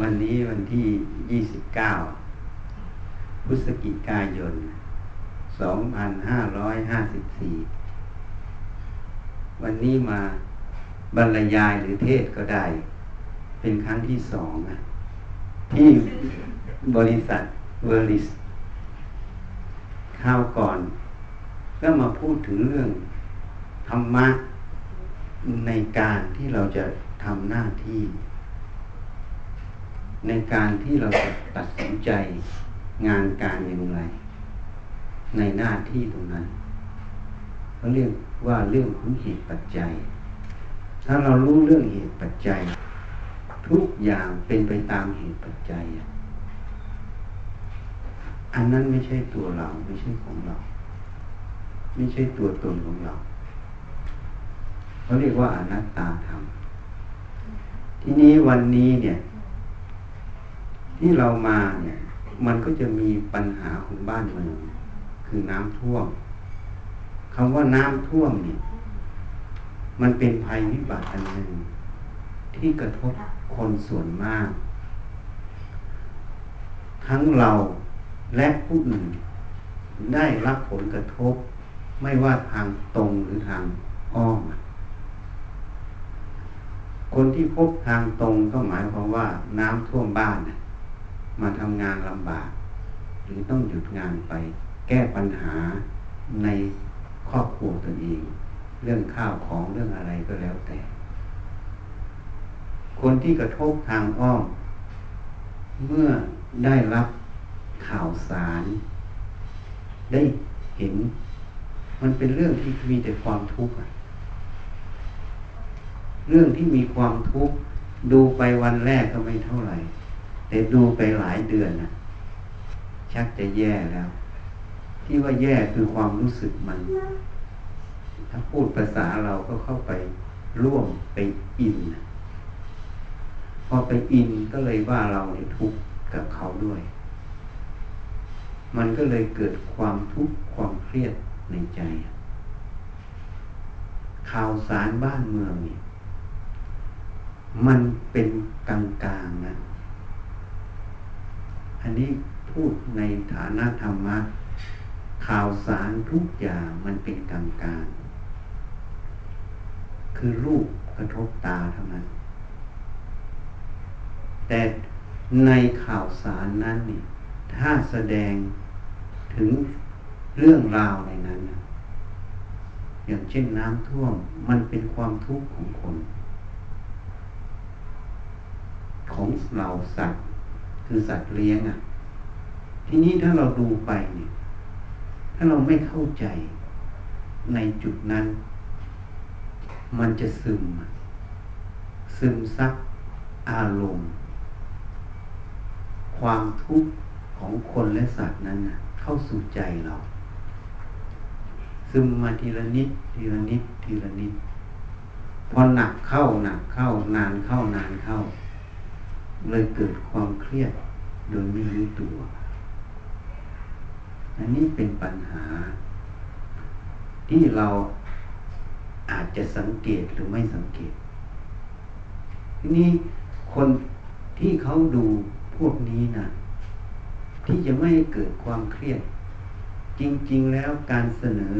วันนี้วันที่ยี่สิบเก้าพฤศจิกายนสองพันห้าร้อยห้าสิบสี่วันนี้มาบรรยายหรือเทศก็ได้ เป็นครั้งที่สองที่บริษัทเวิลด์ลีสคราวก่อน ก็มาพูดถึงเรื่องธรรมะในการที่เราจะทำหน้าที่ ในการที่เราจะตัดสินใจงานการอย่างไร ในหน้าที่ตรงนั้นเขาเรียกว่าเรื่องของเหตุปัจจัย ถ้าเรารู้เรื่องเหตุปัจจัย ทุกอย่างเป็นไปตามเหตุปัจจัย อันนั้นไม่ใช่ตัวเราไม่ใช่ของเรา ไม่ใช่ตัวตนของเราเขาเรียกว่าอนัตตาธรรม ทีนี้วันนี้เนี่ย ที่เรามาเนี่ยมันก็จะมีปัญหาของบ้านเมืองคือน้ำท่วมคำว่าน้ำท่วมเนี่ยมันเป็นภัยวิบัติอันหนึ่งที่กระทบคนส่วนมาก ทั้งเราและผู้อื่นได้รับผลกระทบ ไม่ว่าทางตรงหรือทางอ้อม คนที่พบทางตรงก็หมายความว่าน้ำท่วมบ้าน มาทำงานลำบาก หรือต้องหยุดงานไป แก้ปัญหาในครอบครัวตัวเอง เรื่องข้าวของเรื่องอะไรก็แล้วแต่ คนที่กระทบทางอ้อม เมื่อได้รับข่าวสาร ได้เห็น มันเป็นเรื่องที่มีแต่ความทุกข์เรื่องที่มีความทุกข์ดูไปวันแรกก็ไม่เท่าไหร่ แต่ดูไปหลายเดือนนะชักจะแย่แล้ว ที่ว่าแย่คือความรู้สึกมัน ถ้าพูดภาษาเราก็เข้าไปร่วมไปอิน พอไปอินก็เลยว่าเราเนี่ยทุกข์กับเขาด้วย มันก็เลยเกิดความทุกข์ความเครียดในใจ ข่าวสารบ้านเมืองเนี่ยมันเป็นกลางกลางนะ อันนี้พูดในฐานะธรรมะ ข่าวสารทุกอย่างมันเป็นกลางกางคือรูปกระทบตาเท่านั้น แต่ในข่าวสารนั้นนี่ถ้าแสดงถึงเรื่องราวในนั้นอย่างเช่นน้ำท่วมมันเป็นความทุกข์ของคน ของเราสัตว์ คือสัตว์เลี้ยงอะ ทีนี้ถ้าเราดูไปเนี่ย ถ้าเราไม่เข้าใจในจุดนั้น มันจะซึม ซึมซับอารมณ์ ความทุกข์ของคนและสัตว์นั้นเข้าสู่ใจเรา ซึมมาทีละนิด ทีละนิด ทีละนิด พอหนักเข้าหนักเข้านานเข้านานเข้าเเลยเกิดความเครียดโดยไม่รู้ตัว อันนี้เป็นปัญหา ที่เราอาจจะสังเกตหรือไม่สังเกต ทีนี้คนที่เขาดูพวกนี้นะที่จะไม่เกิดความเครียด จริง ๆ แล้วการเสนอ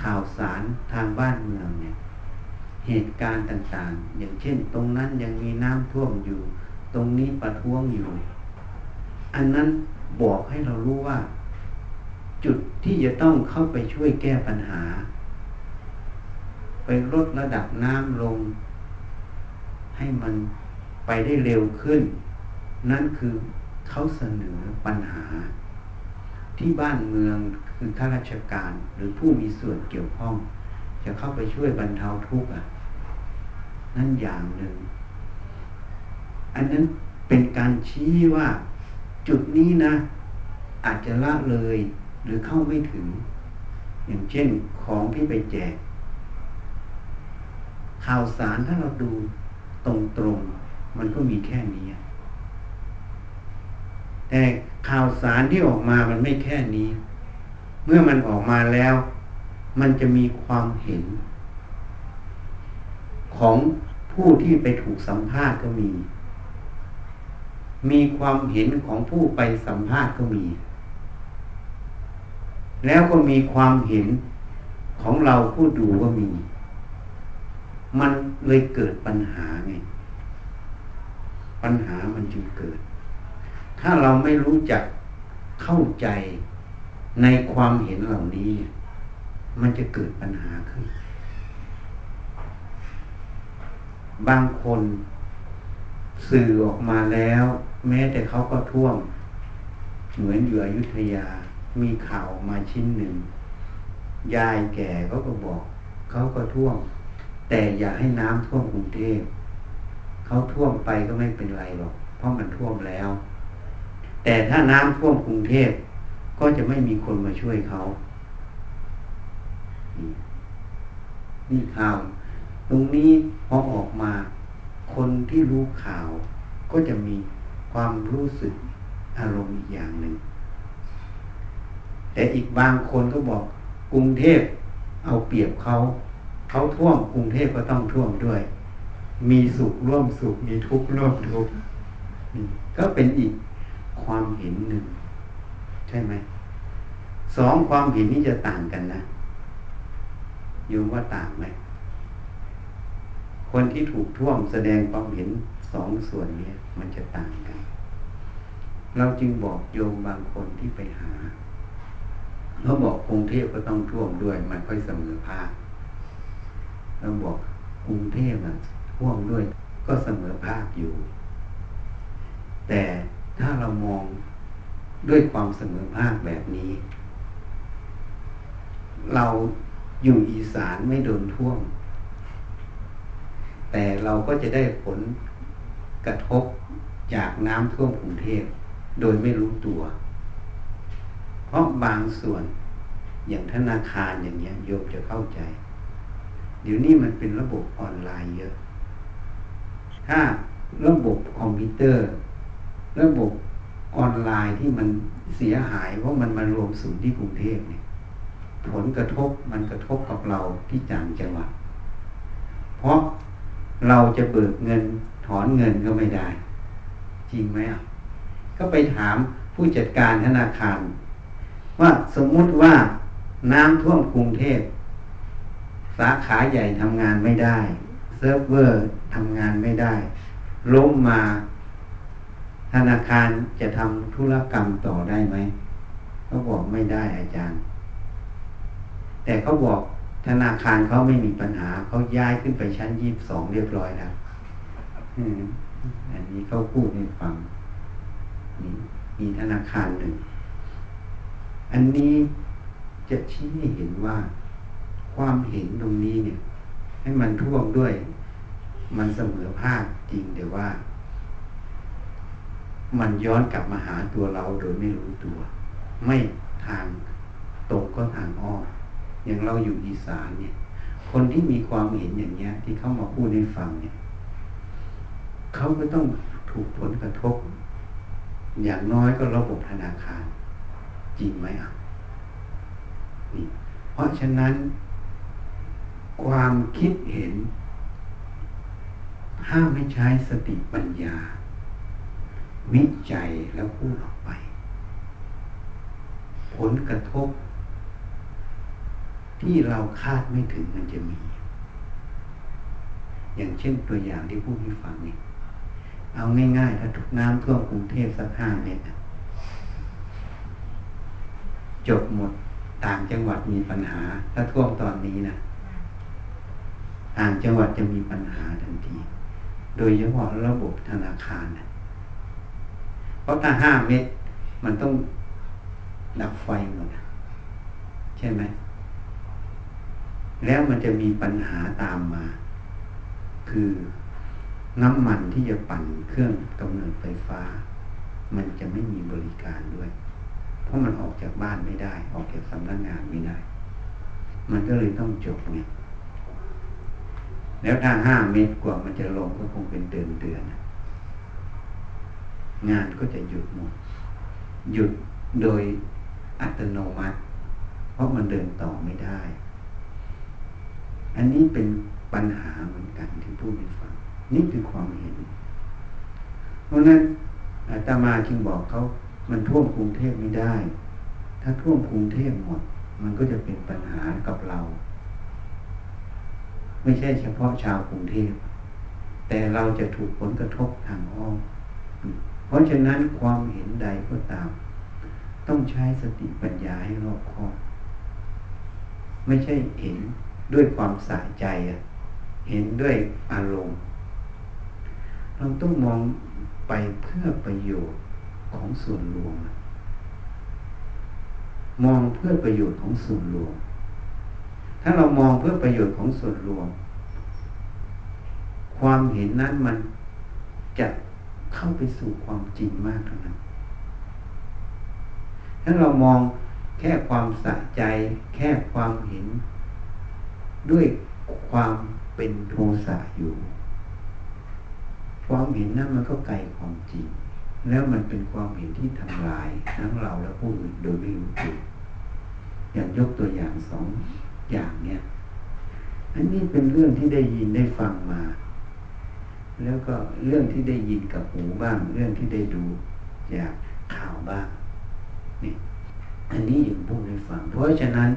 ข่าวสารทางบ้านเมืองเนี่ย เหตุการณ์ต่าง ๆ อย่างเช่น ตรงนั้นยังมีน้ำท่วมอยู่ ตรงนี้ประท้วงอยู่ อันนั้นบอกให้เรารู้ว่า จุดที่จะต้องเข้าไปช่วยแก้ปัญหา ไปลดระดับน้ำลง ให้มันไปได้เร็วขึ้น นั่นคือเขาเสนอปัญหา ที่บ้านเมืองคือข้าราชการหรือผู้มีส่วนเกี่ยวข้อง จะเข้าไปช่วยบรรเทาทุกข์อะ นั่นอย่างหนึ่ง อันนั้นเป็นการชี้ว่าจุดนี้นะ อาจจะละเลยหรือเข้าไม่ถึง อย่างเช่นของที่ไปแจก ข่าวสารถ้าเราดูตรงๆ มันก็มีแค่นี้ แต่ข่าวสารที่ออกมามันไม่แค่นี้ เมื่อมันออกมาแล้ว มันจะมีความเห็น ของผู้ที่ไปถูกสัมภาษณ์ก็มี มีความเห็นของผู้ไปสัมภาษณ์ก็มี แล้วก็มีความเห็นของเราผู้ดูก็มี มันเลยเกิดปัญหาไง ปัญหามันจึงเกิด ถ้าเราไม่รู้จักเข้าใจในความเห็นเหล่านี้ มันจะเกิดปัญหาขึ้น บางคน สื่อออกมาแล้ว แม้แต่เขาก็ท่วม เหมือนอยู่อยุธยา มีข่าวมาชิ้นหนึ่ง ยายแก่เขาก็บอก เขาก็ท่วม แต่อย่าให้น้ำท่วมกรุงเทพเขาท่วมไปก็ไม่เป็นไรหรอก เพราะมันท่วมแล้ว แต่ถ้าน้ำท่วมกรุงเทพก็จะไม่มีคนมาช่วยเขา นี่ข่าว ตรงนี้พอออกมา คนที่รู้ข่าวก็จะมีความรู้สึกอารมณ์อีกอย่างหนึ่ง แต่อีกบางคนก็บอกกรุงเทพเอาเปรียบเขา เขาท่วมกรุงเทพก็ต้องท่วมด้วย มีสุขร่วมสุข มีทุกข์ร่วมทุกข์ก็เป็นอีกความเห็นหนึ่ง ใช่ไหมสองความเห็นนี้จะต่างกันนะโยมว่าต่างไหม คนที่ถูกท่วมแสดงความเห็นสองส่วนนี้มันจะต่างกัน เราจึงบอกโยมบางคนที่ไปหาเราบอกกรุงเทพก็ต้องท่วมด้วย มันค่อยเสมอภาคเราบอกกรุงเทพอะท่วมด้วย ก็เสมอภาคอยู่ แต่ถ้าเรามองด้วยความเสมอภาคแบบนี้ เราอยู่อีสานไม่โดนท่วม แต่เราก็จะได้ผลกระทบจากน้ำท่วมกรุงเทพโดยไม่รู้ตัว เพราะบางส่วนอย่างธนาคารอย่างเงี้ยโยมจะเข้าใจ เดี๋ยวนี้มันเป็นระบบออนไลน์เยอะ ถ้าระบบคอมพิวเตอร์ ระบบออนไลน์ที่มันเสียหายเพราะมันมารวมศูนย์ที่กรุงเทพเนี่ยผลกระทบมันกระทบกับเราที่จางจังหวัดเพราะ เราจะเบิกเงินถอนเงินก็ไม่ได้ จริงไหมอะก็ไปถามผู้จัดการธนาคาร ว่าสมมุติว่าน้ำท่วมกรุงเทพ สาขาใหญ่ทำงานไม่ได้ เซิร์ฟเวอร์ทำงานไม่ได้ล่มมาธนาคารจะทำธุรกรรมต่อได้ไหมเขาบอกไม่ได้อาจารย์ แต่เขาบอก ธนาคารเขาไม่มีปัญหาเขาย้ายขึ้นไปชั้นยี่บสองเรียบร้อยแล้วอันนี้เขาพูดให้ฟังมีมีธนาคารหนึ่ง อันนี้จะชี้ให้เห็นว่าความเห็นตรงนี้เนี่ย ให้มันท่วมด้วย มันเสมอภาคจริงแต่ว่า มันย้อนกลับมาหาตัวเราโดยไม่รู้ตัว ไม่ทางตรงก็ทางอ้อม อย่างเราอยู่อีสานเนี่ย คนที่มีความเห็นอย่างเนี้ย ที่เขามาพูดให้ฟังเนี่ยเขาก็ต้องถูกผลกระทบ อย่างน้อยก็ระบบธนาคาร จริงไหมอะนี่เพราะฉะนั้น ความคิดเห็น ห้ามไม่ใช้สติปัญญา วิจัยแล้วพูดออกไป ผลกระทบ ที่เราคาดไม่ถึงมันจะมี อย่างเช่นตัวอย่างที่พูดให้ฟังเนี่ยเอาง่ายๆถ้าทุกน้ำท่วมกรุงเทพสักห้าเมตรจบหมดต่างจังหวัดมีปัญหา ถ้าท่วมตอนนี้นะต่างจังหวัดจะมีปัญหาทันที โดยเฉพาะระบบธนาคารนะเพราะถ้าห้าเมตรมันต้องดับไฟหมดใช่ไหม แล้วมันจะมีปัญหาตามมา คือน้ำมันที่จะปั่นเครื่องกำเนิดไฟฟ้า มันจะไม่มีบริการด้วย เพราะมันออกจากบ้านไม่ได้ ออกจากสำนักงงานไม่ได้ มันก็เลยต้องจบไงแล้วถ้าห้าเมตรกว่ามันจะลงก็คงเป็นเดือนเดือนงานก็จะหยุดหมด หยุดโดยอัตโนมัติ เพราะมันเดินต่อไม่ได้ อันนี้เป็นปัญหาเหมือนกันที่พูดให้ฟัง นี่คือความเห็น เพราะนั้นอาตมาจึงบอกเขามันท่วมกรุงเทพไม่ได้ ถ้าท่วมกรุงเทพหมด มันก็จะเป็นปัญหากับเรา ไม่ใช่เฉพาะชาวกรุงเทพ แต่เราจะถูกผลกระทบทางอ้อม เพราะฉะนั้นความเห็นใดก็ตาม ต้องใช้สติปัญญาให้รอบคอบ ไม่ใช่เห็น ด้วยความสะใจเห็นด้วยอารมณ์ เราต้องมองไปเพื่อประโยชน์ของส่วนรวม มองเพื่อประโยชน์ของส่วนรวม ถ้าเรามองเพื่อประโยชน์ของส่วนรวม ความเห็นนั้นมันจะเข้าไปสู่ความจริงมากเท่านั้นถ้าเรามองแค่ความสะใจ แค่ความเห็น ด้วยความเป็นโทสะอยู่ ความเห็นนั้นมันก็ไกลความจริง แล้วมันเป็นความเห็นที่ทำลายทั้งเราและผู้อื่นโดยไม่รู้ตัวอย่างยกตัวอย่างสองอย่างเนี่ย อันนี้เป็นเรื่องที่ได้ยินได้ฟังมา แล้วก็เรื่องที่ได้ยินกับหูบ้าง เรื่องที่ได้ดูจากข่าวบ้างนี่อันนี้อย่างพูดให้ฟัง เพราะฉะนั้น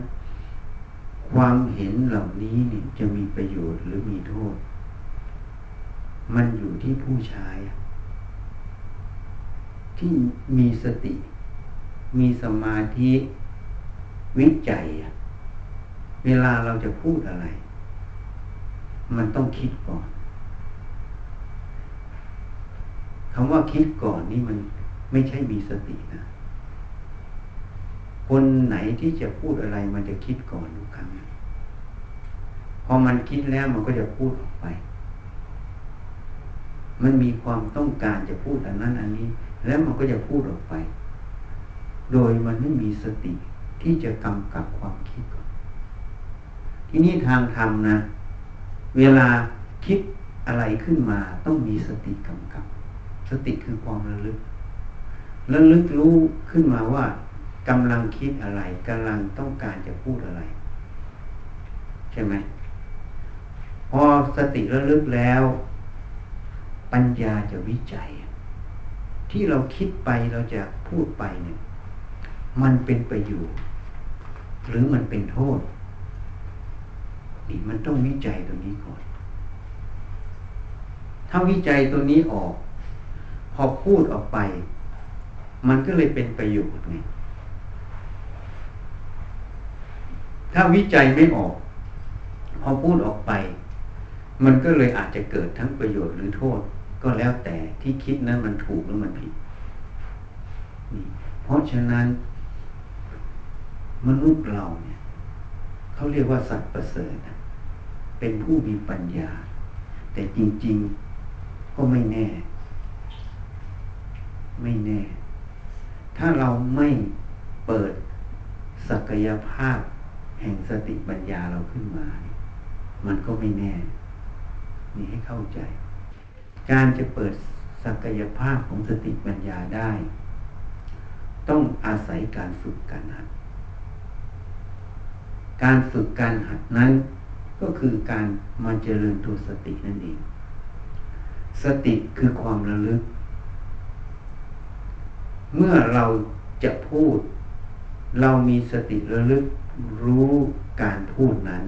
ความเห็นเหล่านี้เนี่ยจะมีประโยชน์หรือมีโทษ มันอยู่ที่ผู้ใช้ ที่มีสติ มีสมาธิวิจัย เวลาเราจะพูดอะไร มันต้องคิดก่อนคำว่าคิดก่อนนี่มันไม่ใช่มีสตินะ คนไหนที่จะพูดอะไรมันจะคิดก่อนทุกครั้งพอมันคิดแล้วมันก็จะพูดออกไป มันมีความต้องการจะพูดอันนั้นอันนี้ แล้วมันก็จะพูดออกไป โดยมันไม่มีสติที่จะกำกับความคิดก่อน ที่นี่ทางธรรมนะ เวลาคิดอะไรขึ้นมาต้องมีสติกำกับ สติคือความระลึกระลึกรู้ขึ้นมาว่า กำลังคิดอะไรกำลังต้องการจะพูดอะไร ใช่ไหมพอสติระลึกแล้ว ปัญญาจะวิจัย ที่เราคิดไปเราจะพูดไปเนี่ย มันเป็นประโยชน์หรือมันเป็นโทษนี่มันต้องวิจัยตัวนี้ก่อน ถ้าวิจัยตัวนี้ออก พอพูดออกไป มันก็เลยเป็นประโยชน์ไง ถ้าวิจัยไม่ออก พอพูดออกไป มันก็เลยอาจจะเกิดทั้งประโยชน์หรือโทษ ก็แล้วแต่ที่คิดนั้นมันถูกหรือมันผิดนี่เพราะฉะนั้น มนุษย์เราเนี่ยเขาเรียกว่าสัตว์ประเสริฐเป็นผู้มีปัญญา แต่จริง ๆก็ไม่แน่ ไม่แน่ ถ้าเราไม่เปิดศักยภาพ แห่งสติปัญญาเราขึ้นมา มันก็ไม่แน่ นี่ให้เข้าใจ การจะเปิดศักยภาพของสติปัญญาได้ ต้องอาศัยการฝึกการหัด การฝึกการหัดนั้น ก็คือการมาเจริญตัวสตินั่นเอง สติคือความระลึก เมื่อเราจะพูด เรามีสติระลึก รู้การพูดนั้น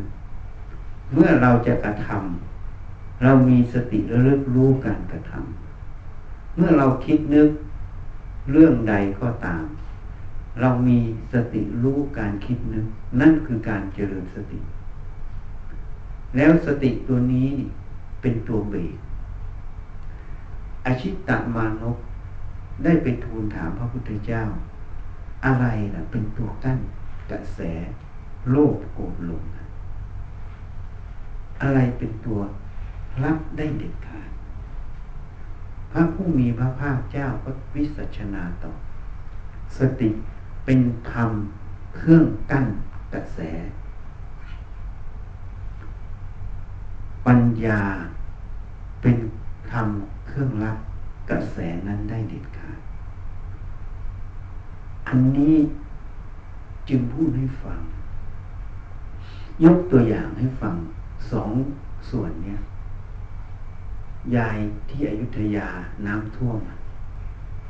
เมื่อเราจะกระทำเรามีสติระลึกรู้การกระทำเมื่อเราคิดนึกเรื่องใดก็ตาม เรามีสติรู้การคิดนึก นั่นคือการเจริญสติ แล้วสติตัวนี้เป็นตัวเบรกอาชิตตมานกได้ไปทูลถามพระพุทธเจ้า อะไรนะเป็นตัวกั้น กระแสโลภโกรธหลงอะไรเป็นตัวรับได้เด็ดขาด พระผู้มีพระภาคเจ้าก็วิสัชนาต่อ สติเป็นธรรมเครื่องกั้นกระแส ปัญญาเป็นธรรมเครื่องรับกระแสนั้นได้เด็ดขาด อันนี้ จึงพูดให้ฟัง ยกตัวอย่างให้ฟังสองส่วนเนี้ยยายที่อยุธยาน้ำท่วม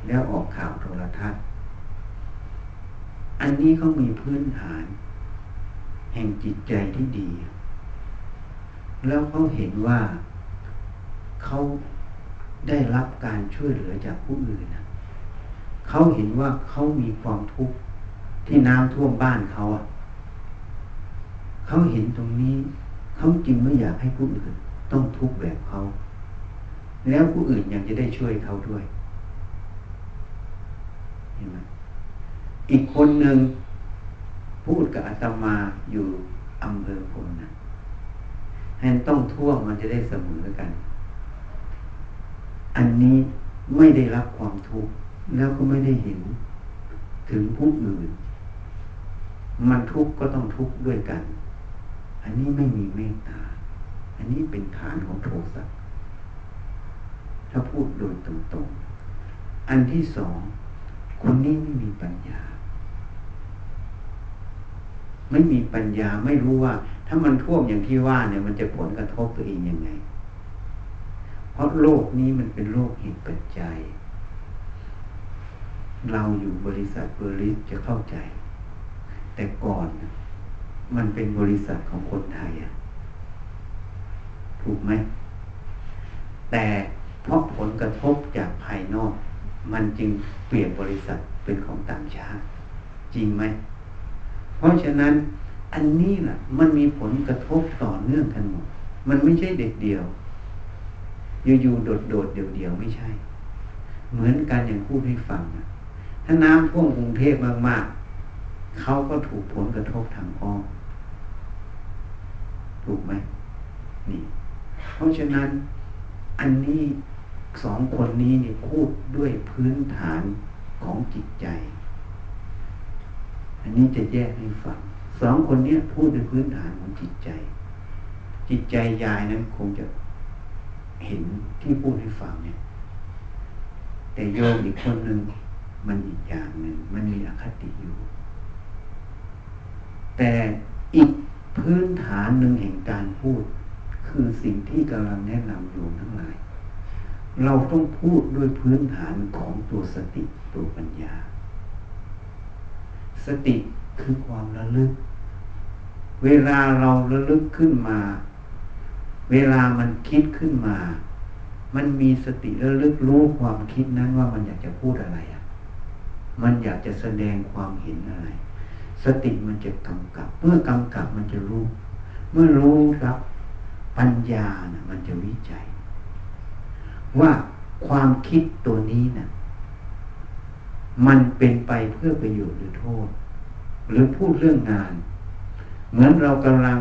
แล้วออกข่าวโทรทัศน์ อันนี้เขามีพื้นฐาน แห่งจิตใจที่ดี แล้วเขาเห็นว่าเขาได้รับการช่วยเหลือจากผู้อื่น เขาเห็นว่าเขามีความทุกข์ ที่น้ำท่วมบ้านเขาอะเขาเห็นตรงนี้เขาจริงไม่อยากให้ผู้อื่นต้องทุกข์แบบเขา แล้วผู้อื่นยังจะได้ช่วยเขาด้วยเห็นไหมอีกคนหนึ่งพูดกับอาตมาอยู่อำเภอพลนะให้ต้องท่วมมันจะได้เสมอกัน อันนี้ไม่ได้รับความทุกข์แล้วก็ไม่ได้เห็นถึงผู้อื่น มันทุกข์ก็ต้องทุกข์ด้วยกัน อันนี้ไม่มีเมตตา อันนี้เป็นฐานของโทสะถ้าพูดโดยตรงๆ อันที่สองคนนี้ไม่มีปัญญา ไม่มีปัญญาไม่รู้ว่า ถ้ามันท่วมอย่างที่ว่าเนี่ยมันจะผลกระทบตัวเองยังไง เพราะโลกนี้มันเป็นโลกเหตุปัจจัย เราอยู่บริษัทเบอร์ลิสจะเข้าใจ แต่ก่อนมันเป็นบริษัทของคนไทยอะถูกไหม แต่เพราะผลกระทบจากภายนอก มันจึงเปลี่ยนบริษัทเป็นของต่างชาติ จริงไหม เพราะฉะนั้นอันนี้แหละมันมีผลกระทบต่อเนื่องกันหมด มันไม่ใช่เด็กเดียวอยู่ๆโดดๆเดียวๆไม่ใช่ เหมือนกันอย่างพูดให้ฟังถ้าน้ำท่วมกรุงเทพมากๆ เขาก็ถูกผลกระทบทางอ้อมถูกไหมนี่ เพราะฉะนั้นอันนี้สองคนนี้เนี่ยพูดด้วยพื้นฐานของจิตใจ อันนี้จะแยกให้ฟังสองคนนี้พูดด้วยพื้นฐานของจิตใจ จิตใจยายนั้นคงจะเห็นที่พูดให้ฟังเนี่ย แต่โยมอีกคนหนึ่งมันอีกอย่างหนึ่งมันมีอคติอยู่ แต่อีกพื้นฐานหนึ่งแห่งการพูด คือสิ่งที่กำลังแนะนำโยมทั้งหลาย เราต้องพูดด้วยพื้นฐานของตัวสติตัวปัญญา สติคือความระลึก เวลาเราระลึกขึ้นมา เวลามันคิดขึ้นมา มันมีสติระลึกรู้ความคิดนั้นว่ามันอยากจะพูดอะไรอะ มันอยากจะแสดงความเห็นอะไร สติมันจะกำกับ เมื่อกำกับมันจะรู้ เมื่อรู้รับปัญญานะมันจะวิจัย ว่าความคิดตัวนี้นะมันเป็นไปเพื่อประโยชน์หรือโทษ หรือพูดเรื่องงาน เหมือนเรากำลัง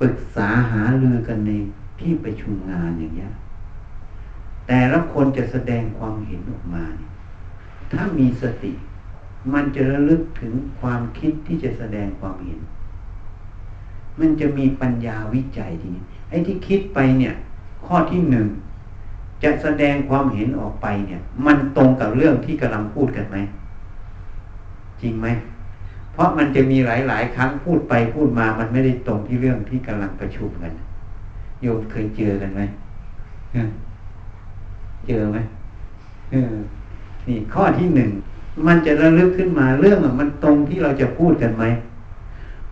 ปรึกษาหารือกันในที่ประชุมงานอย่างเงี้ย แต่ละคนจะแสดงความเห็นออกมา ถ้ามีสติ มันจะระลึกถึงความคิดที่จะแสดงความเห็น มันจะมีปัญญาวิจัยทีไอ้ที่คิดไปเนี่ย ข้อที่หนึ่งจะแสดงความเห็นออกไปเนี่ย มันตรงกับเรื่องที่กำลังพูดกันไหมจริงไหมเพราะมันจะมีหลาย ๆ ครั้งพูดไปพูดมา มันไม่ได้ตรงที่เรื่องที่กำลังประชุมกันโยมเคยเจอกันไหมเจอไหมนี่ข้อที่หนึ่ง มันจะระลึกขึ้นมาเรื่องมันตรงที่เราจะพูดกันไหม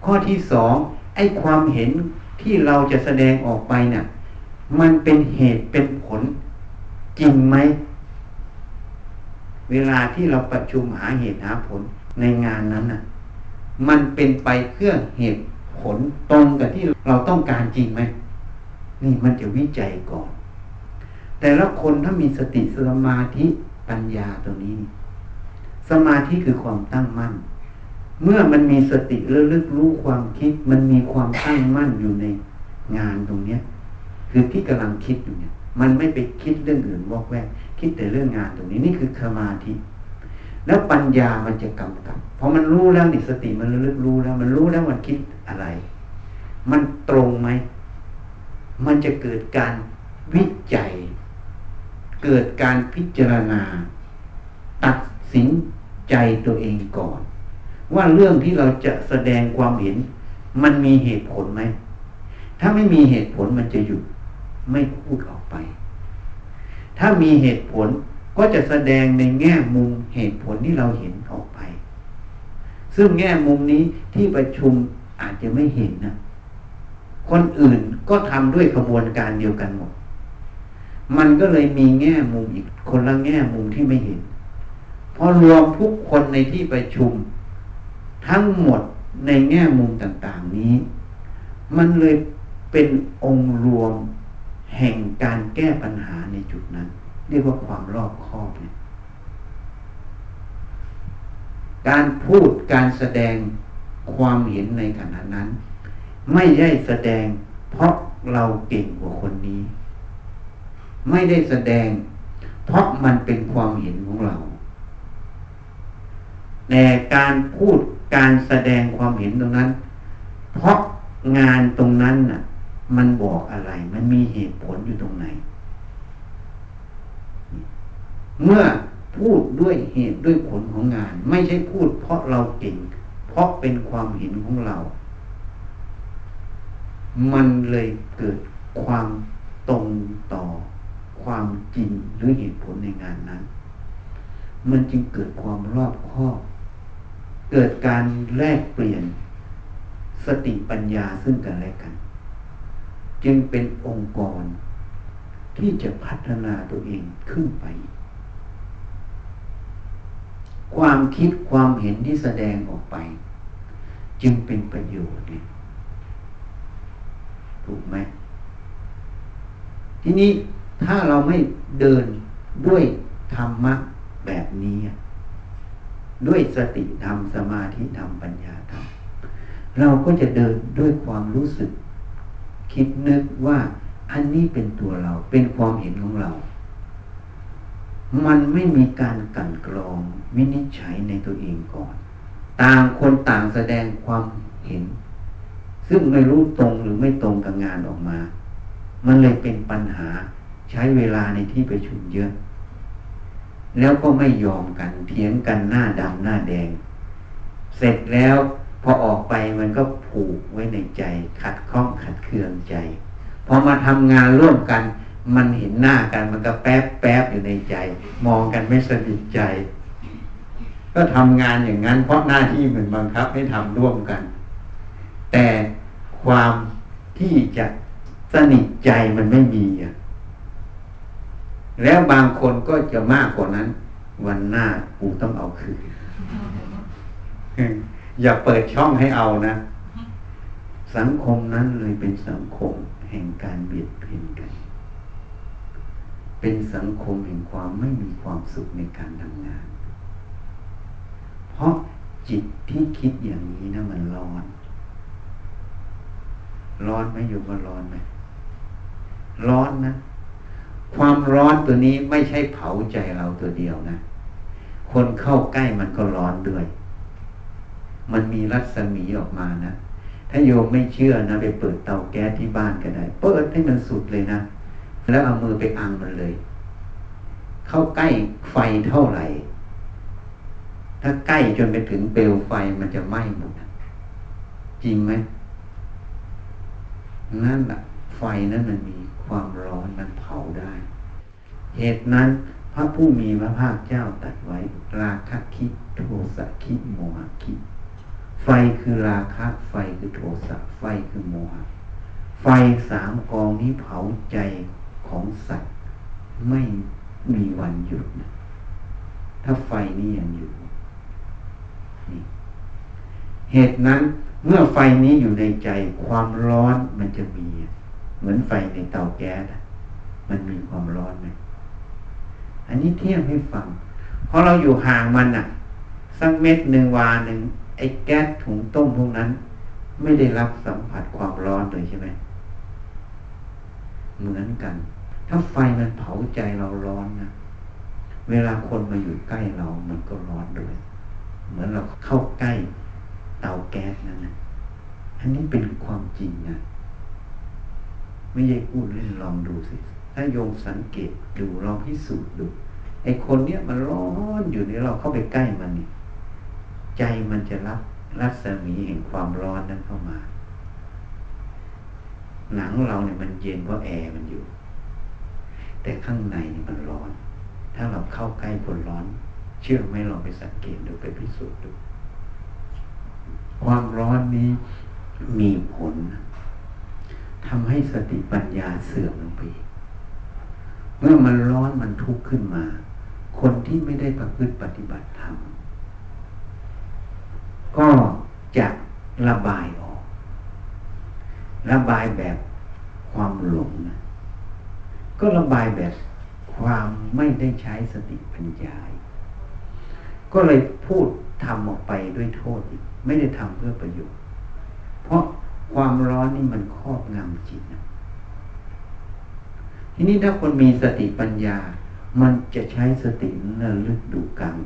ข้อที่สองไอ้ความเห็นที่เราจะแสดงออกไปเนี่ยมันเป็นเหตุเป็นผลจริงไหม เวลาที่เราประชุมหาเหตุหาผลในงานนั้นน่ะ มันเป็นไปเพื่อเหตุผลตรงกับที่เราต้องการจริงไหม นี่มันจะวิจัยก่อน แต่ละคนถ้ามีสติสมาธิปัญญาตัวนี้ สมาธิคือความตั้งมั่น เมื่อมันมีสติระลึกรู้ความคิด มันมีความตั้งมั่นอยู่ในงานตรงเนี้ย คือที่กำลังคิดอยู่เนี่ย มันไม่ไปคิดเรื่องอื่นวอกแวกคิดแต่เรื่องงานตรงนี้นี่คือสมาธิ แล้วปัญญามันจะกำกับพอมันรู้แล้วนี่สติมันระลึกรู้แล้ว มันรู้แล้วมันคิดอะไร มันตรงไหมมันจะเกิดการวิจัย เกิดการพิจารณา ตัด สินใจตัวเองก่อน ว่าเรื่องที่เราจะแสดงความเห็น มันมีเหตุผลไหม ถ้าไม่มีเหตุผลมันจะหยุดไม่พูดออกไป ถ้ามีเหตุผลก็จะแสดงในแง่มุมเหตุผลที่เราเห็นออกไป ซึ่งแง่มุมนี้ที่ประชุมอาจจะไม่เห็นนะ คนอื่นก็ทำด้วยกระบวนการเดียวกันหมด มันก็เลยมีแง่มุมอีกคนละแง่มุมที่ไม่เห็น พอรวมทุกคนในที่ประชุม ทั้งหมดในแง่มุมต่างๆนี้ มันเลยเป็นองค์รวมแห่งการแก้ปัญหาในจุดนั้น เรียกว่าความรอบคอบเนี่ยการพูดการแสดงความเห็นในขณะนั้น ไม่ได้แสดง เพราะเราเก่งกว่าคนนี้ ไม่ได้แสดง เพราะมันเป็นความเห็นของเรา แต่การพูดการแสดงความเห็นตรงนั้น เพราะงานตรงนั้นน่ะ มันบอกอะไร มันมีเหตุผลอยู่ตรงไหน เมื่อพูดด้วยเหตุด้วยผลของงาน ไม่ใช่พูดเพราะเราเก่ง เพราะเป็นความเห็นของเรา มันเลยเกิดความตรงต่อความจริงหรือเหตุผลในงานนั้น มันจึงเกิดความรอบคอบ เกิดการแลกเปลี่ยนสติปัญญาซึ่งกันและกัน จึงเป็นองค์กรที่จะพัฒนาตัวเองขึ้นไป ความคิดความเห็นที่แสดงออกไป จึงเป็นประโยชน์เนี่ยถูกไหมทีนี้ถ้าเราไม่เดินด้วยธรรมะแบบนี้ ด้วยสติธรรมสมาธิธรรมปัญญาธรรม เราก็จะเดินด้วยความรู้สึก คิดนึกว่าอันนี้เป็นตัวเราเป็นความเห็นของเรา มันไม่มีการกันกรองวินิจฉัยในตัวเองก่อน ต่างคนต่างแสดงความเห็น ซึ่งไม่รู้ตรงหรือไม่ตรงกับงานออกมา มันเลยเป็นปัญหาใช้เวลาในที่ประชุมเยอะ แล้วก็ไม่ยอมกันเถียงกันหน้าดำหน้าแดง เสร็จแล้วพอออกไปมันก็ผูกไว้ในใจ ขัดข้องขัดเคืองใจพอมาทำงานร่วมกัน มันเห็นหน้ากันมันก็แป๊บแป๊บอยู่ในใจ มองกันไม่สนิทใจ ก็ทำงานอย่างนั้น เพราะหน้าที่เหมือนบังคับให้ทำร่วมกัน แต่ความที่จะสนิทใจมันไม่มีอะ แล้วบางคนก็จะมากกว่านั้น วันหน้ากูต้องเอาคืนอย่าเปิดช่องให้เอานะ สังคมนั้นเลยเป็นสังคมแห่งการเบียดเบียนกัน เป็นสังคมแห่งความไม่มีความสุขในการทำงาน เพราะจิตที่คิดอย่างนี้นะมันร้อน ร้อนไหมอยู่มาร้อนไหมร้อนนะ ความร้อนตัวนี้ไม่ใช่เผาใจเราตัวเดียวนะ คนเข้าใกล้มันก็ร้อนด้วย มันมีรัศมีออกมานะ ถ้าโยมไม่เชื่อนะ ไปเปิดเตาแก๊สที่บ้านก็ได้ เปิดให้มันสุดเลยนะ แล้วเอามือไปอังมันเลย เข้าใกล้ไฟเท่าไหร่ ถ้าใกล้จนไปถึงเปลวไฟมันจะไหม้หมดจริงไหมนั่นแหละไฟนั้นมันมีความร้อนมันเผาได้ เหตุนั้นพระผู้มีพระภาคเจ้าตัดไว้ ราคะคิโทสะคิโมหะคิไฟคือราคะไฟคือโทสะไฟคือโมหะไฟสามกองนี้เผาใจของสัตว์ ไม่มีวันหยุดนะถ้าไฟนี้ยังอยู่นี่เหตุนั้นเมื่อไฟนี้อยู่ในใจความร้อนมันจะมี เหมือนไฟในเตาแก๊สมันมีความร้อนไหม อันนี้เทียบให้ฟัง เพราะเราอยู่ห่างมันอะ สักเม็ดหนึ่งวาหนึ่งไอ้แก๊สถุงต้มพวกนั้น ไม่ได้รับสัมผัสความร้อนเลยใช่ไหมเหมือนกัน ถ้าไฟมันเผาใจเราร้อนนะเวลาคนมาอยู่ใกล้เรามันก็ร้อนด้วย เหมือนเราเข้าใกล้เตาแก๊สนั่นนะอันนี้เป็นความจริงนะ ไม่ใช่พูดเล่นลองดูสิ ถ้าโยมสังเกตดูลองพิสูจน์ดูไอคนเนี้ยมันร้อนอยู่ในเราเข้าไปใกล้มันนี่ใจมันจะรับรัศมีแห่งความร้อนนั้นเข้ามา หนังเราเนี่ยมันเย็นเพราะแอร์มันอยู่ แต่ข้างในมันร้อน ถ้าเราเข้าใกล้คนร้อน เชื่อไหมเราไปสังเกตดูไปพิสูจน์ดู ความร้อนนี้มีผล ทำให้สติปัญญาเสื่อมลงไป เมื่อมันร้อนมันทุกข์ขึ้นมา คนที่ไม่ได้ประพฤติปฏิบัติธรรมก็จะระบายออก ระบายแบบความหลงนะก็ระบายแบบความไม่ได้ใช้สติปัญญา ก็เลยพูดทำออกไปด้วยโทษ ไม่ได้ทำเพื่อประโยชน์ เพราะ ความร้อนนี่มันครอบงำจิตนะทีนี้ถ้าคนมีสติปัญญา มันจะใช้สติระลึกดูกลาง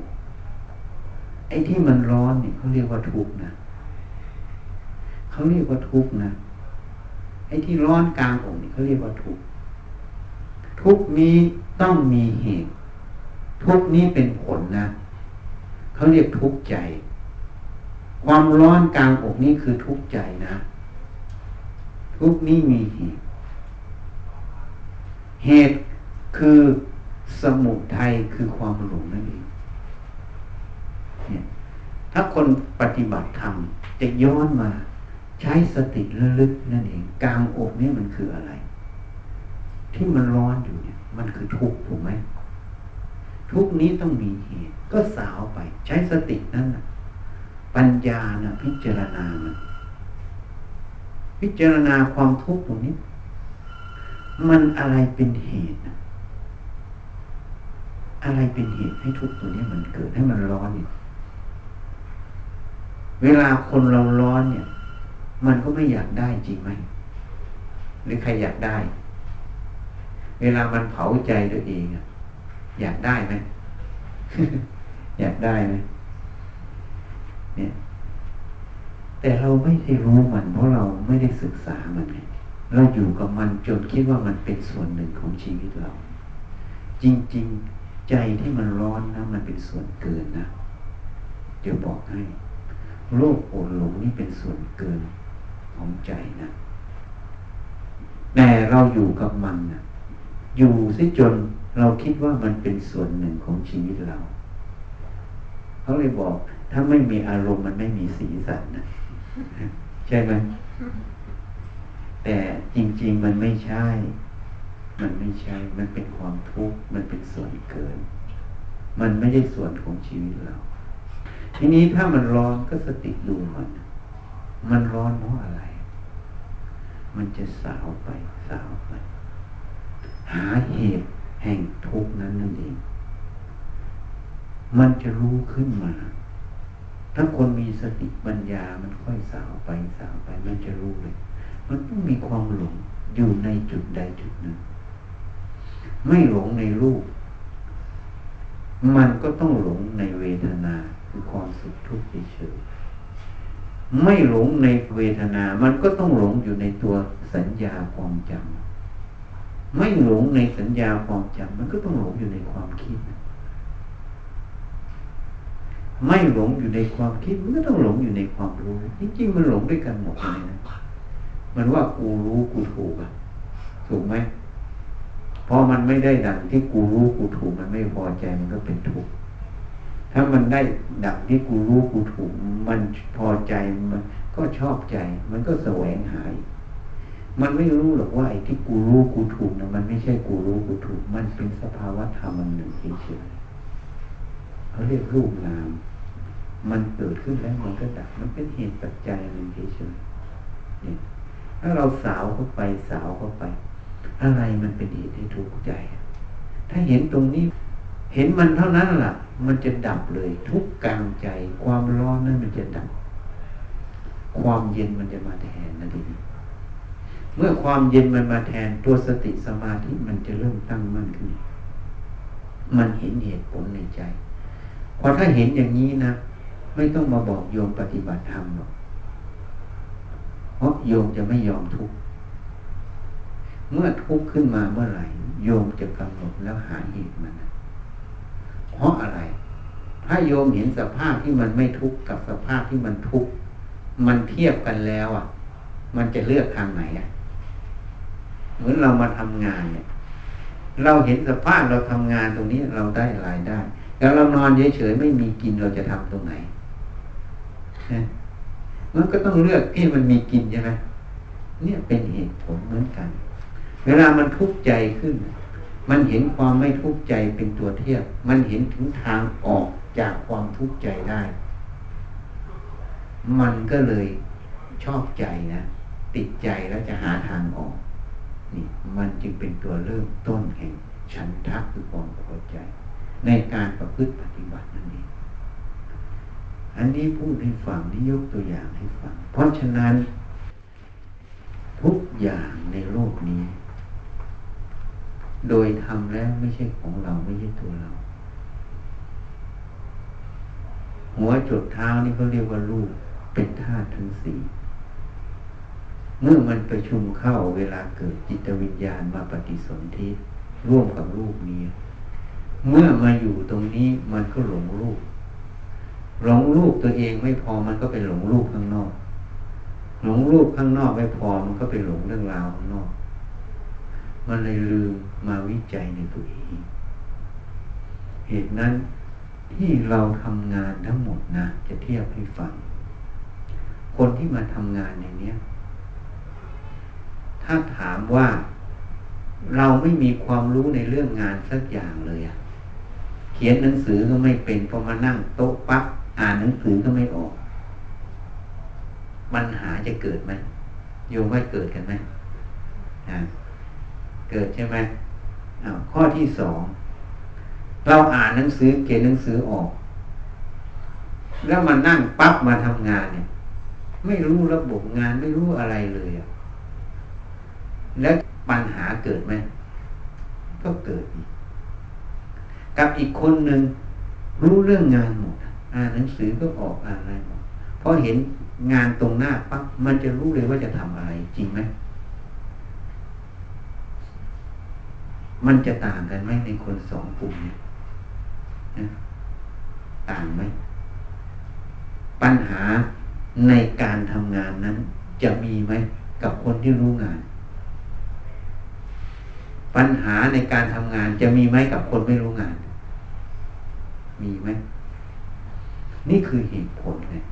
ไอ้ที่มันร้อนเนี่ยเขาเรียกว่าทุกข์นะเขาเรียกว่าทุกข์นะไอ้ที่ร้อนกลางอกนี่เขาเรียกว่าทุกข์ทุกนี้ต้องมีเหตุ ทุกนี้เป็นผลนะเขาเรียกทุกข์ใจ ความร้อนกลางอกนี่คือทุกข์ใจนะ ทุกนี้มีเหตุ เหตุคือสมุทัยคือความหลงนั่นเองเนี่ยถ้าคนปฏิบัติธรรมจะย้อนมาใช้สติระลึกนั่นเอง กลางอกนี่มันคืออะไร ที่มันร้อนอยู่เนี่ย มันคือทุกข์ถูกไหมทุกนี้ต้องมีเหตุ ก็สาวไป ใช้สตินั่นนะปัญญานะพิจารณามัน พิจารณาความทุกข์ตรงนี้ มันอะไรเป็นเหตุอะไรเป็นเหตุให้ทุกข์ตัวนี้มันเกิดให้มันร้อนเนี่ย เวลาคนเราร้อนเนี่ย มันก็ไม่อยากได้จริงไหมหรือใครอยากได้ เวลามันเผาใจตัวเองอะอยากได้ไหมอยากได้ไหมเนี่ย แต่เราไม่ได้รู้มัน เพราะเราไม่ได้ศึกษามันไงเราอยู่กับมันจนคิดว่ามันเป็นส่วนหนึ่งของชีวิตเรา จริงๆใจที่มันร้อนนะมันเป็นส่วนเกินนะ เดี๋ยวบอกให้โลกโอดหลงนี่เป็นส่วนเกินของใจนะ แต่เราอยู่กับมันนะอยู่ซิจนเราคิดว่ามันเป็นส่วนหนึ่งของชีวิตเรา เขาเลยบอกถ้าไม่มีอารมณ์มันไม่มีสีสันนะ ใช่ไหมแต่จริง ๆ มันไม่ใช่ มันไม่ใช่ มันเป็นความทุกข์ มันเป็นส่วนเกิน มันไม่ได้ส่วนของชีวิตเรา ทีนี้ถ้ามันร้อนก็สติดูมัน มันร้อนเพราะอะไร มันจะสาวไป สาวไป หาเหตุแห่งทุกข์นั้นนั่นเอง มันจะรู้ขึ้นมา ถ้าคนมีสติปัญญามันค่อยสาวไปสาวไปมันจะรู้เลย มันต้องมีความหลงอยู่ในจุดใดจุดหนึ่ง ไม่หลงในรูป มันก็ต้องหลงในเวทนาคือความสุขทุกข์เฉยไม่หลงในเวทนา มันก็ต้องหลงอยู่ในตัวสัญญาความจำไม่หลงในสัญญาความจำมันก็ต้องหลงอยู่ในความคิด ไม่หลงอยู่ในความคิดมันก็ต้องหลงอยู่ในความรู้จริงๆมันหลงด้วยกันหมดเลยนะมันว่ากูรู้กูถูกอะถูกไหมพอมันไม่ได้ดังที่กูรู้กูถูกมันไม่พอใจมันก็เป็นทุกข์ถ้ามันได้ดังที่กูรู้กูถูกมันพอใจมันก็ชอบใจ มันก็แสวงหาย มันไม่รู้หรอกว่าไอ้ที่กูรู้กูถูกนะมันไม่ใช่กูรู้กูถูก มันเป็นสภาวะธรรมมันหนึ่งเฉยๆเขาเรียกรูปนาม มันเกิดขึ้นแล้วมันก็ดับ มันเป็นเหตุปัจจัยหนึ่งเฉยๆเนี่ยถ้าเราสาวเข้าไปสาวเข้าไป อะไรมันเป็นเหตุให้ทุกข์ใจ ถ้าเห็นตรงนี้ เห็นมันเท่านั้นล่ะ มันจะดับเลย ทุกกลางใจ ความร้อนนั้นมันจะดับ ความเย็นมันจะมาแทนนั่นเองเมื่อความเย็นมันมาแทนตัวสติสมาธิมันจะเริ่มตั้งมั่นขึ้น มันเห็นเหตุผลในใจพอถ้าเห็นอย่างนี้นะ ไม่ต้องมาบอกโยมปฏิบัติธรรมหรอกเพราะโยมจะไม่ยอมทุกข์เมื่อทุกข์ขึ้นมาเมื่อไหร่ โยมจะกำหนดแล้วหาเหตุมันเพราะอะไร ถ้าโยมเห็นสภาพที่มันไม่ทุกข์กับสภาพที่มันทุกข์มันเทียบกันแล้ว อะ มันจะเลือกทางไหนอะเหมือนเรามาทำงานเนี่ย เราเห็นสภาพเราทำงานตรงนี้เราได้รายได้ แล้วเรานอนเฉยๆไม่มีกินเราจะทำตรงไหน มันก็ต้องเลือกที่มันมีกินใช่ไหมเนี่ยเป็นเหตุผลเหมือนกัน เวลามันทุกข์ใจขึ้น มันเห็นความไม่ทุกข์ใจเป็นตัวเทียบ มันเห็นถึงทางออกจากความทุกข์ใจได้ มันก็เลยชอบใจนะ ติดใจแล้วจะหาทางออกนี่มันจึงเป็นตัวเริ่มต้นแห่งฉันทะคือความพอใจ ในการประพฤติปฏิบัตินั่นเอง อันนี้พูดให้ฟังนี่ยกตัวอย่างให้ฟัง เพราะฉะนั้น ทุกอย่างในโลกนี้ โดยทำแล้วไม่ใช่ของเราไม่ใช่ตัวเรา หัวจุดเท้านี่เขาเรียกว่ารูปเป็นธาตุทั้งสี่เมื่อมันประชุมเข้าเวลาเกิดจิตวิญญาณมาปฏิสนธิร่วมกับรูปนี้ เมื่อมาอยู่ตรงนี้มันก็หลงรูป หลงรูปตัวเองไม่พอมันก็ไปหลงรูปข้างนอก หลงรูปข้างนอกไม่พอมันก็ไปหลงเรื่องราวข้างนอก มันเลยลืมมาวิจัยในตัวเอง เหตุนั้นที่เราทำงานทั้งหมดนะจะเทียบให้ฟัง คนที่มาทำงานในนี้ถ้าถามว่าเราไม่มีความรู้ในเรื่องงานสักอย่างเลยอะเขียนหนังสือก็ไม่เป็นพอมานั่งโต๊ะปั๊บ อ่านหนังสือก็ไม่ออกปัญหาจะเกิดไหมโยมว่าเกิดกันไหมเกิดใช่ไหมข้อที่สองเราอ่านหนังสือเขียนหนังสือออก แล้วมานั่งปั๊บมาทำงานเนี่ย ไม่รู้ระบบงานไม่รู้อะไรเลยอะแล้วปัญหาเกิดไหมก็เกิดอีกกับอีกคนหนึ่งรู้เรื่องงานหมด อ่านหนังสือก็ออกอ่านอะไรหมดพอเห็นงานตรงหน้าปั๊บมันจะรู้เลยว่าจะทำอะไรจริงไหมมันจะต่างกันไหมในคนสองกลุ่มเนี่ยต่างไหมปัญหาในการทำงานนั้น จะมีไหมกับคนที่รู้งาน ปัญหาในการทำงานจะมีไหมกับคนไม่รู้งาน มีไหม นี่คือเหตุผลเลย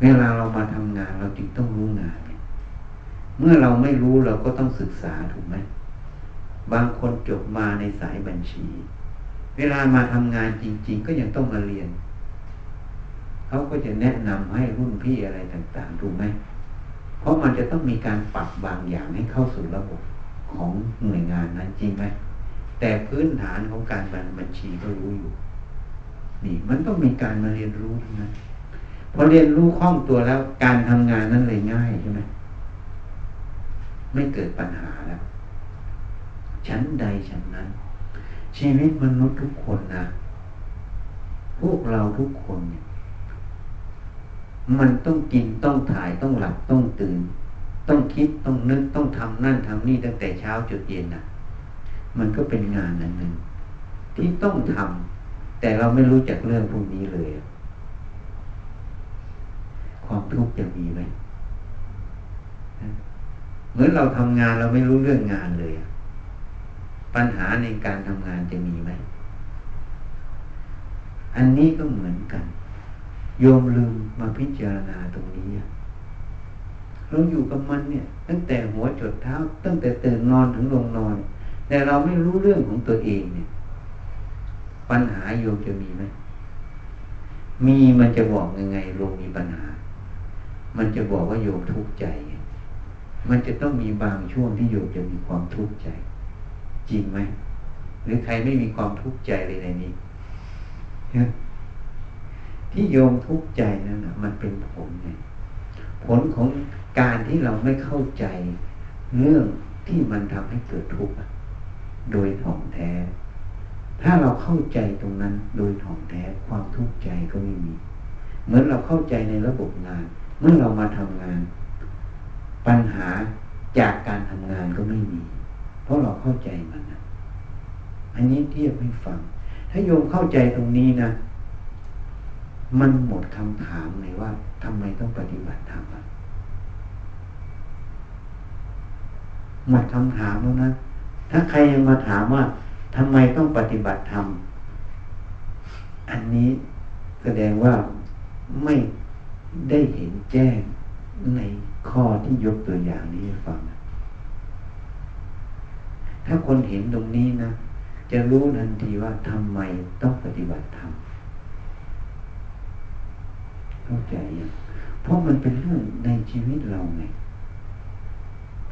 เวลาเรามาทำงานเราจึงต้องรู้งานเมื่อเราไม่รู้เราก็ต้องศึกษาถูกไหมบางคนจบมาในสายบัญชี เวลามาทำงานจริง ๆ ก็ยังต้องมาเรียนเขาก็จะแนะนำให้รุ่นพี่อะไรต่างๆถูกไหมเพราะมันจะต้องมีการปรับบางอย่างให้เข้าสู่ระบบของหน่วยงานนั้นจริงไหมแต่พื้นฐานของการบัญชีก็รู้อยู่ นี่มันต้องมีการมาเรียนรู้ทั้งนั้นพอเรียนรู้คล่องตัวแล้ว การทำงานนั้นเลยง่ายใช่ไหมไม่เกิดปัญหาแล้วชั้นใดชั้นนั้น ชีวิตมนุษย์ทุกคนนะพวกเราทุกคนเนี่ย มันต้องกินต้องถ่ายต้องหลับต้องตื่น ต้องคิดต้องนึกต้องทำนั่นทำนี่ตั้งแต่เช้าจนเย็นนะมันก็เป็นงานนั้นหนึ่งที่ต้องทำ แต่เราไม่รู้จักเรื่องพวกนี้เลย ความทุกข์จะมีไหมเหมือนเราทำงานเราไม่รู้เรื่องงานเลย ปัญหาในการทำงานจะมีไหม อันนี้ก็เหมือนกัน โยมลืมมาพิจารณาตรงนี้เราอยู่กับมันเนี่ย ตั้งแต่หัวจดเท้า ตั้งแต่ตื่นนอนถึงลงนอน แต่เราไม่รู้เรื่องของตัวเองเนี่ย ปัญหาโยมจะมีไหมมีมันจะบอกยังไงโยมมีปัญหา มันจะบอกว่าโยมทุกข์ใจ มันจะต้องมีบางช่วงที่โยมจะมีความทุกข์ใจ จริงไหมหรือใครไม่มีความทุกข์ใจเลยในนี้ที่โยมทุกข์ใจนั่นนะมันเป็นผลไงผลของการที่เราไม่เข้าใจเรื่องที่มันทำให้เกิดทุกข์โดยถ่องแท้ ถ้าเราเข้าใจตรงนั้นโดยถ่องแท้ความทุกข์ใจก็ไม่มี เหมือนเราเข้าใจในระบบงาน เมื่อเรามาทำงาน ปัญหาจากการทำงานก็ไม่มี เพราะเราเข้าใจมันนะอันนี้เทียบให้ฟัง ถ้าโยมเข้าใจตรงนี้นะ มันหมดคำถามเลยว่าทำไมต้องปฏิบัติธรรมหมดคำถามแล้วนะถ้าใครยังมาถามว่า ทำไมต้องปฏิบัติธรรม อันนี้แสดงว่าไม่ได้เห็นแจ้งในข้อที่ยกตัวอย่างนี้ให้ฟัง ถ้าคนเห็นตรงนี้นะ จะรู้ทันทีว่าทำไมต้องปฏิบัติธรรม เข้าใจยังเพราะมันเป็นเรื่องในชีวิตเราไง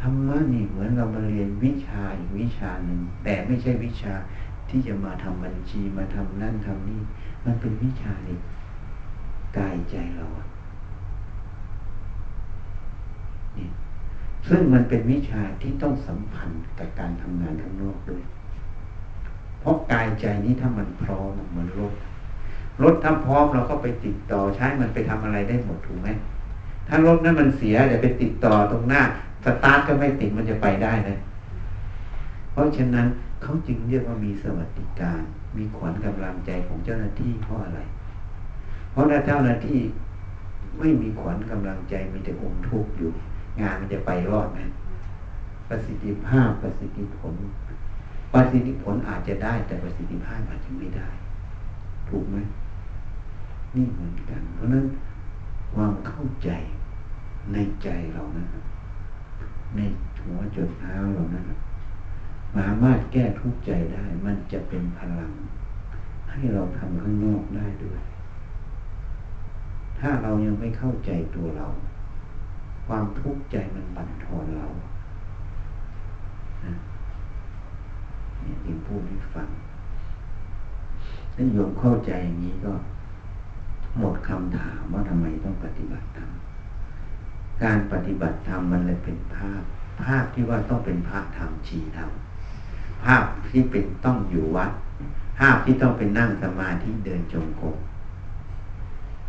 รรมะนี่เหมือนเรามาเรียนวิชาอีกวิชาหนึ่งแต่ไม่ใช่วิชาที่จะมาทำบัญชีมาทำนั่นทำนี่มันเป็นวิชาในกายใจเราอะซึ่งมันเป็นวิชาที่ต้องสัมพันธ์กับการทำงานข้างนอกด้วย เพราะกายใจนี้ถ้ามันพร้อมเหมือนรถรถถ้าพร้อมเราก็ไปติดต่อใช้มันไปทำอะไรได้หมดถูกไหมถ้ารถนั้นมันเสียเดี๋ยวไปติดต่อตรงหน้า สตาร์ทก็ไม่ติดมันจะไปได้เลยเพราะฉะนั้นเขาจึงเรียกว่ามีสวัสดิการ มีขวัญกำลังใจของเจ้าหน้าที่เพราะอะไร เพราะถ้าเจ้าหน้าที่ไม่มีขวัญกำลังใจมีแต่องค์ทุกข์อยู่ งานมันจะไปรอดไหมประสิทธิภาพประสิทธิผล ประสิทธิผลอาจจะได้แต่ประสิทธิภาพอาจจะไม่ได้ ถูกไหมนี่เหมือนกัน เพราะนั้นความเข้าใจในใจเรานะ ในหัวจดเท้าเรานะสามารถแก้ทุกข์ใจได้ มันจะเป็นพลัง ให้เราทำข้างนอกได้ด้วย ถ้าเรายังไม่เข้าใจตัวเรา ความทุกข์ใจมันบั่นทอนเราเนี่ยที่พูดให้ฟังถ้าโยมเข้าใจอย่างนี้ก็ หมดคำถามว่าทำไมต้องปฏิบัติธรรม การปฏิบัติธรรมมันเลยเป็นภาพ ภาพที่ว่าต้องเป็นพระธรรมชีธรรมภาพที่เป็นต้องอยู่วัด ภาพที่ต้องเป็นนั่งสมาธิเดินจงกรม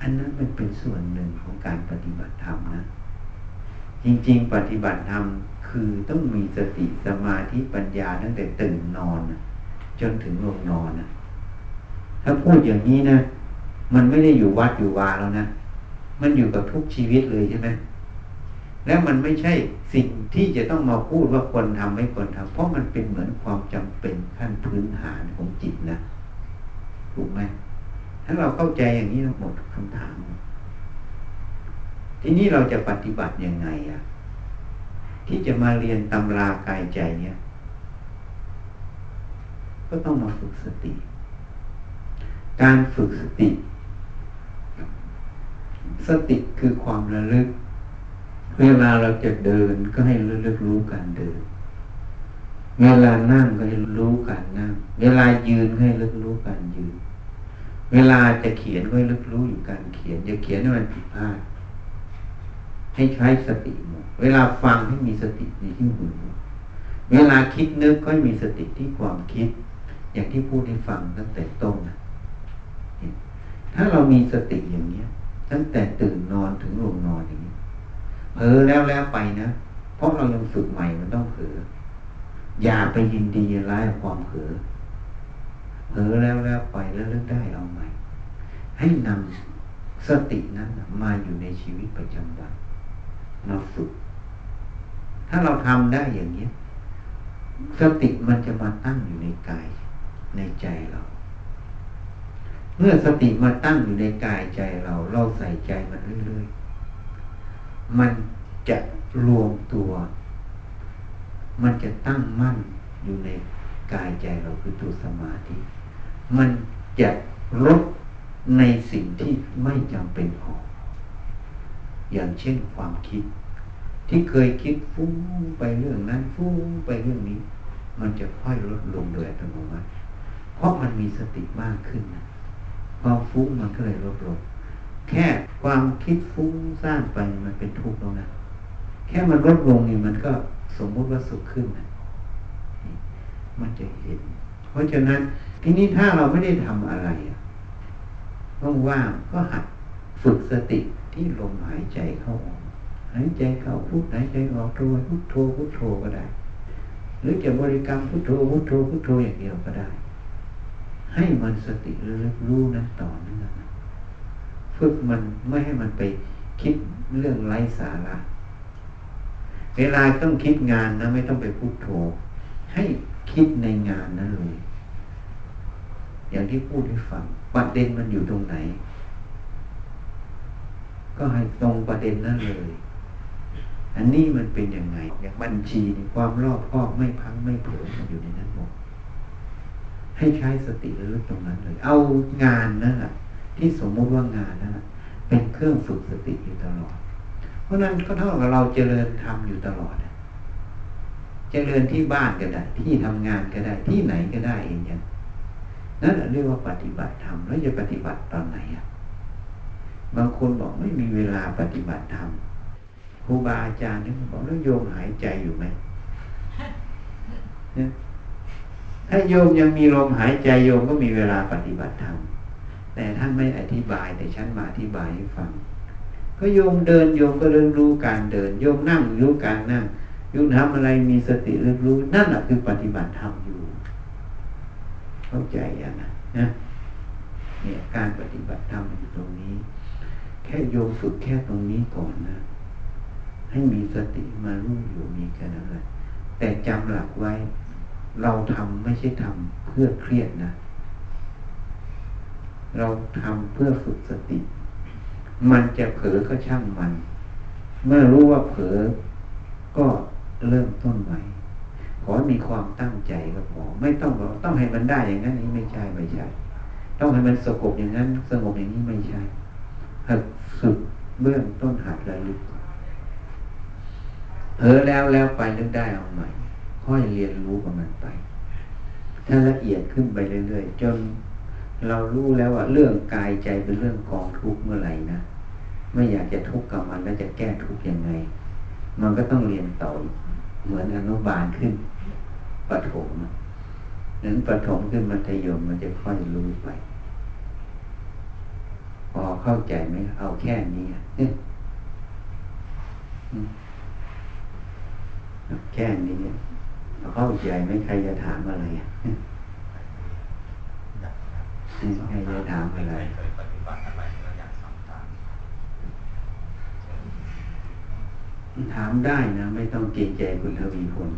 อันนั้นมันเป็นส่วนหนึ่งของการปฏิบัติธรรมนะ จริง ๆ ปฏิบัติธรรมคือต้องมีสติสมาธิปัญญาตั้งแต่ตื่นนอนจนถึงลงนอนนะถ้าพูดอย่างนี้นะ มันไม่ได้อยู่วัดอยู่วาแล้วนะ มันอยู่กับทุกชีวิตเลยใช่ไหม แล้วมันไม่ใช่สิ่งที่จะต้องมาพูดว่าควรทำไม่ควรทำเพราะมันเป็นเหมือนความจำเป็นขั้นพื้นฐานของจิตนะถูกไหมถ้าเราเข้าใจอย่างนี้หมดคำถาม ทีนี้เราจะปฏิบัติยังไงอะที่จะมาเรียนตำรากายใจเนี่ย ก็ต้องมาฝึกสติ การฝึกสติ สติคือความระลึก เวลาเราจะเดินก็ให้ระลึกรู้การเดิน เวลานั่งก็ให้รู้การนั่ง เวลายืนก็ให้ระลึกรู้การยืน เวลาจะเขียนก็ให้ระลึกรู้อยู่การเขียนอย่าเขียนให้มันผิดพลาดให้ใช้สติหมดเวลาฟังให้มีสติในที่หูเวลาคิดนึกก็มีสติที่ความคิด อย่างที่พูดให้ฟังตั้งแต่ต้นนะถ้าเรามีสติอย่างเนี้ย ตั้งแต่ตื่นนอนถึงลงนอนอย่างนี้ เผลอแล้วแล้วไปนะเพราะเรายังฝึกใหม่มันต้องเผลออย่าไปยินดียินร้ายความเผลอเผลอแล้วแล้วไปแล้วเลิกได้เอาใหม่ ให้นำสตินั้นมาอยู่ในชีวิตประจำวันมาฝึก ถ้าเราทำได้อย่างนี้สติมันจะมาตั้งอยู่ในกาย ในใจเรา เมื่อสติมาตั้งอยู่ในกายใจเรา เราใส่ใจมันเรื่อยๆ มันจะรวมตัว มันจะตั้งมั่นอยู่ในกายใจเราคือตัวสมาธิ มันจะลดในสิ่งที่ไม่จำเป็นออก อย่างเช่นความคิด ที่เคยคิดฟุ้งไปเรื่องนั้นฟุ้งไปเรื่องนี้ มันจะค่อยลดลงโดยอัตโนมัติเพราะมันมีสติมากขึ้นนะความฟุ้งมันก็เลยลดลง แค่ความคิดฟุ้งซ่านไปมันเป็นทุกข์แล้วนะแค่มันลดลงนี่มันก็สมมุติว่าสุขขึ้นนะมันจะเห็น เพราะฉะนั้นทีนี้ถ้าเราไม่ได้ทำอะไรว่างๆก็หัดฝึกสติที่ลมหายใจเข้าออกหายใจเข้าพุทหายใจออกโทพุทโธพุทโธก็ได้ หรือจะบริกรรมพุทโธพุทโธพุทโธอย่างเดียวก็ได้ ให้มันสติระลึกรู้นั้นต่อเนื่อง ฝึกมันไม่ให้มันไปคิดเรื่องไร้สาระ เวลาต้องคิดงานนะไม่ต้องไปพุทโธให้คิดในงานนั้นเลย อย่างที่พูดให้ฟังประเด็นมันอยู่ตรงไหน ก็ให้ตรงประเด็นนั้นเลย อันนี้มันเป็นยังไง อย่างบัญชีนี่ความรอบคอบไม่พังไม่เผลอมันอยู่ในนั้นหมดให้ใช้สติระลึกตรงนั้นเลย เอางานนั่นแหละ ที่สมมุติว่างานนั่นเป็นเครื่องฝึกสติอยู่ตลอด เพราะนั้นก็เท่ากับเราเจริญทำอยู่ตลอดเจริญที่บ้านก็ได้ ที่ทำงานก็ได้ ที่ไหนก็ได้เองอย่างนั่นเรียกว่าปฏิบัติธรรมแล้วจะปฏิบัติตอนไหนอะบางคนบอกไม่มีเวลาปฏิบัติธรรมครูบาอาจารย์นี่บอกแล้วโยมหายใจอยู่ไหมถ้าโยมยังมีลมหายใจโยมก็มีเวลาปฏิบัติธรรม แต่ท่านไม่อธิบายแต่ฉันมาอธิบายให้ฟังก็โยมเดินโยมก็เริ่มรู้การเดิน โยมนั่งรู้การนั่งโยมทำอะไรมีสติเริ่มรู้นั่นแหละคือปฏิบัติธรรมอยู่ เข้าใจอะนะนะเนี่ยการปฏิบัติธรรมอยู่ตรงนี้ แค่โยมฝึกแค่ตรงนี้ก่อนนะ ให้มีสติมารู้อยู่มีแค่นั้นแหละแต่จำหลักไว้ เราทำไม่ใช่ทำเพื่อเครียดนะ เราทำเพื่อฝึกสติ มันจะเผลอก็ช่างมัน เมื่อรู้ว่าเผลอก็เริ่มต้นใหม่ ขอมีความตั้งใจก็พอไม่ต้องบอกต้องให้มันได้อย่างนั้นนี้ไม่ใช่ไม่ใช่ ต้องให้มันสงบอย่างนั้น สงบอย่างนี้ไม่ใช่หัดสุดเบื้องต้นหัดระลึกเผลอแล้วแล้วไปเรื่องได้เอาใหม่ ค่อยเรียนรู้กับมันไป ถ้าละเอียดขึ้นไปเรื่อยๆจน เรารู้แล้วว่าเรื่องกายใจเป็นเรื่องกองทุกข์เมื่อไหร่นะไม่อยากจะทุกข์กับมันแล้วจะแก้ทุกข์ยังไง มันก็ต้องเรียนต่อเหมือนอนุบาลขึ้นปฐมนั้นปฐมขึ้นมัธยมมันจะค่อยรู้ไป พอเข้าใจไหมเอาแค่นี้แค่นี้เข้าใจไหมใครจะถามอะไรใครจะถามอะไรถามได้นะ ไม่ต้องเกรงใจคุณทวีพล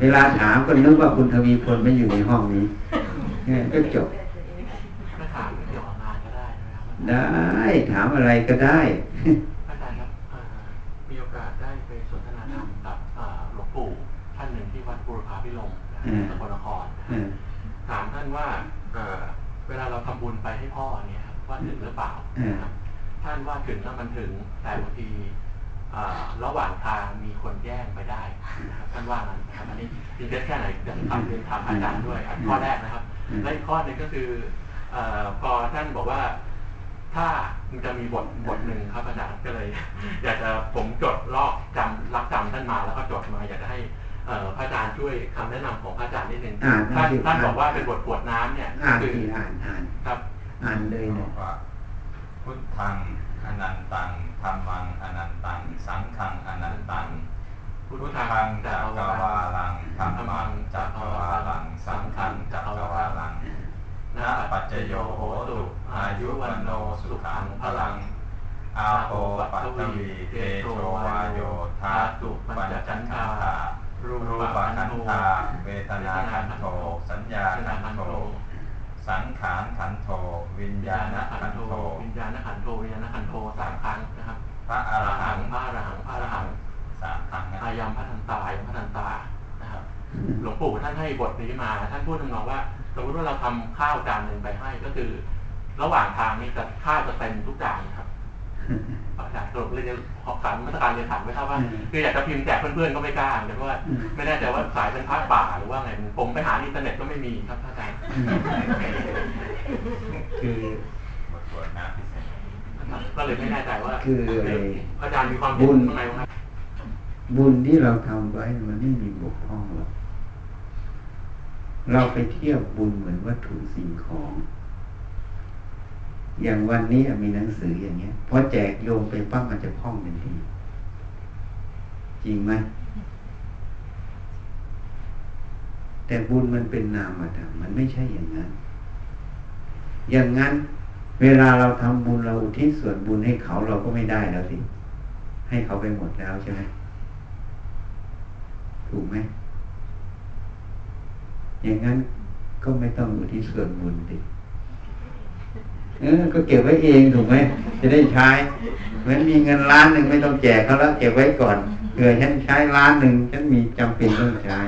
เวลาถามก็นึกว่าคุณทวีพลไม่อยู่ในห้องนี้ก็จบได้ถามอะไรก็ได้อาจารย์ครับมีโอกาสได้ไปสนทนาธรรมกับหลวงปู่ท่านหนึ่งที่วัดบุรพาพิลมสกลนคร ถามท่านว่าเวลาเราทำบุญไปให้พ่อเนี่ยว่าถึงหรือเปล่าท่านว่าถึงแล้วมันถึงแต่บางทีระหว่างทางมีคนแย่งไปได้นะครับท่านว่านั้นนะครับอันนี้จริงๆแค่ไหนจะทำเรียนถามอาจารย์ด้วยข้อแรกนะครับและอีกข้อหนึ่งก็คือพอท่านบอกว่าถ้ามันจะมีบทบทหนึ่งครับอาจารย์ก็เลย อยากจะผมจดลอกจำรักจำท่านมาแล้วก็จดมาอยากจะให้ พระอาจารย์ช่วยคำแนะนำของพระอาจารย์นิดนึงท่านท่านบอกว่าเป็นบทปวดน้ำเนี่ยคืออ่านอ่านครับอ่านเลยเนี่ยพุทธังอนันตังธรรมังอนันตัง สังฆังอนันตัง พุทธังจักรวาลังธรรมังจักรวาลัง สังฆังจักรวาลังนะปัจจโยโหตุอายุวันโนสุขังพลังอาโปปัตวีเตโชวาโยธาตุปัญจขันธา รูปขันธาเวทนาขันโท สัญญาขันโท สังขารขันโท วิญญาณขันโท วิญญาณขันโท วิญญาณขันโทสามครั้งนะครับ พระอรหังพระอรหังพระอรหังสามครั้งอายามพระทันตายพระทันตานะครับ หลวงปู่ท่านให้บทนี้มา ท่านพูดทำนองว่าสมมติว่าเราทำข้าวจานหนึ่งไปให้ก็คือ ระหว่างทางนี้จะข้าวจะเต็มทุกจานครับ อาจารย์สรุปเลยขอขันมาตรการเรียนถามไม่ทราบว่าคืออยากจะพิมพ์แจกเพื่อนๆก็ไม่กล้าเพราะว่า ไม่แน่ใจว่าสายเป็นพระป่าหรือว่าไงผมไปหาอินเทอร์เน็ตก็ไม่มีครับอาจารย์คือตรวจน้ำพิเศษก็เลยไม่แน่ใจว่าคืออาจารย์มีความบุญไงครับบุญที่เราทำไว้มันไม่มีบกพร่องหรอกเราไปเทียบบุญเหมือนวัตถุสิ่งของ อย่างวันนี้มีหนังสืออย่างเงี้ยพอแจกโยมไปปั๊บมันจะพ่องทันทีจริงไหมแต่บุญมันเป็นนามธรรมมันไม่ใช่อย่างนั้น อย่างนั้น เวลาเราทำบุญเราอุทิศส่วนบุญให้เขาเราก็ไม่ได้แล้วสิ ให้เขาไปหมดแล้วใช่ไหมถูกไหมอย่างนั้นก็ไม่ต้องอยู่ที่ส่วนบุญดิ เออ ก็เก็บไว้เองถูกไหมจะได้ใช้ เหมือนมีเงินล้านหนึ่งไม่ต้องแจกเขาแล้วเก็บไว้ก่อนเผื่อฉันใช้ล้านหนึ่งฉันมีจำเป็นต้องใช้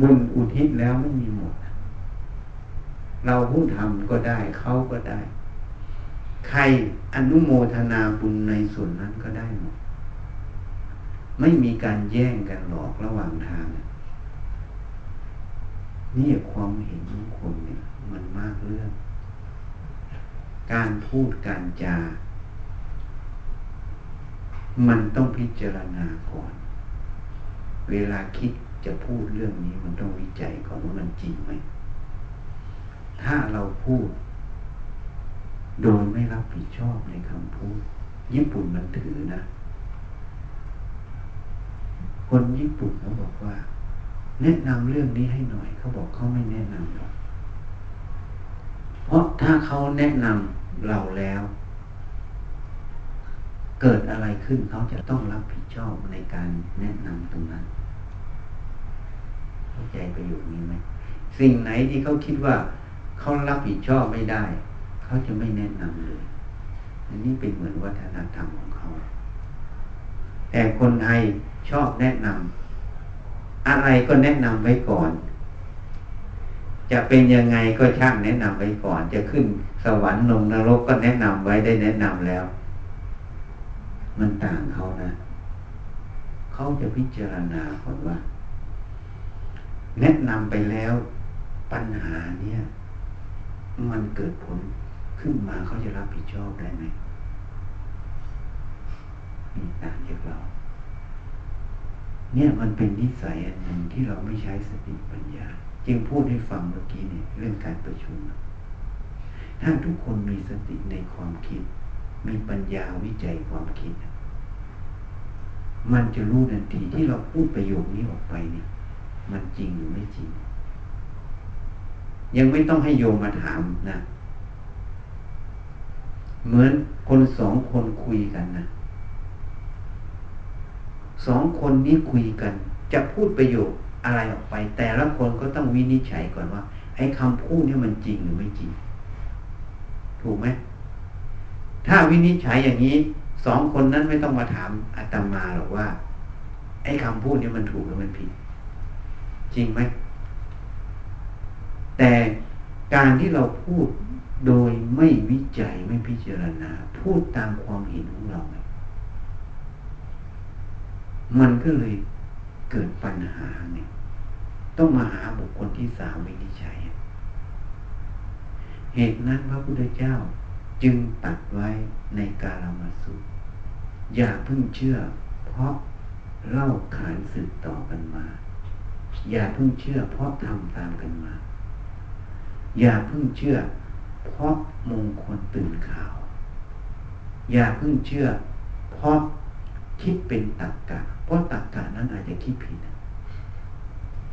บุญอุทิศแล้วไม่มีหมด เราผู้ทำก็ได้เขาก็ได้ ใครอนุโมทนาบุญในส่วนนั้นก็ได้หมดไม่มีการแย่งกันหลอกระหว่างทางนี่ความเห็นของคนเนี่ยมันมากเรื่อง การพูดการจา มันต้องพิจารณาก่อน เวลาคิดจะพูดเรื่องนี้มันต้องวิจัยก่อนว่ามันจริงไหม ถ้าเราพูด โดยไม่รับผิดชอบในคำพูด ญี่ปุ่นมันถือนะ คนญี่ปุ่นเขาบอกว่า แนะนำเรื่องนี้ให้หน่อย เขาบอกเขาไม่แนะนำหรอก เพราะถ้าเขาแนะนำเราแล้ว เกิดอะไรขึ้นเขาจะต้องรับผิดชอบในการแนะนำตรงนั้นเข้าใจประโยชน์นี้ไหมสิ่งไหนที่เขาคิดว่าเขารับผิดชอบไม่ได้ เขาจะไม่แนะนำเลย อันนี้เป็นเหมือนวัฒนธรรมของเขา แต่คนไทยชอบแนะนำอะไรก็แนะนำไว้ก่อน จะเป็นยังไงก็ช่างแนะนำไว้ก่อน จะขึ้นสวรรค์ลงนรกก็แนะนำไว้ได้แนะนำแล้ว มันต่างเขานะ เขาจะพิจารณาก่อนว่า แนะนำไปแล้วปัญหาเนี่ย มันเกิดผลขึ้นมาเขาจะรับผิดชอบได้ไหมมีต่างจากเรา เนี่ยมันเป็นนิสัยอันหนึ่งที่เราไม่ใช้สติปัญญา จึงพูดให้ฟังเมื่อกี้เนี่ยเรื่องการประชุม ถ้าทุกคนมีสติในความคิด มีปัญญาวิจัยความคิด มันจะรู้ทันทีที่เราพูดประโยคนี้ออกไปเนี่ย มันจริงหรือไม่จริง ยังไม่ต้องให้โยมมาถามนะ เหมือนคนสองคนคุยกันนะ สองคนนี้คุยกัน จะพูดประโยคอะไรออกไป แต่ละคนก็ต้องวินิจฉัยก่อนว่า ไอ้คำพูดนี่มันจริงหรือไม่จริง ถูกไหมถ้าวินิจฉัยอย่างนี้สองคนนั้นไม่ต้องมาถามอาตมาหรอกว่า ไอ้คำพูดนี่มันถูกหรือมันผิด จริงไหมแต่การที่เราพูดโดยไม่วิจัยไม่พิจารณา พูดตามความเห็นของเรา มันก็เลยเกิดปัญหาเนี่ย ต้องมาหาบุคคลที่สามวินิจฉัย เหตุนั้นพระพุทธเจ้าจึงตัดไว้ในกาลมาสุอย่าเพิ่งเชื่อ เพราะเล่าขานสืบต่อกันมา อย่าเพิ่งเชื่อ เพราะทำตามกันมา อย่าเพิ่งเชื่อ เพราะมงคลตื่นข่าว อย่าเพิ่งเชื่อ เพราะคิดเป็นตักกะ เพราะตักกะนั้นอาจจะคิดผิด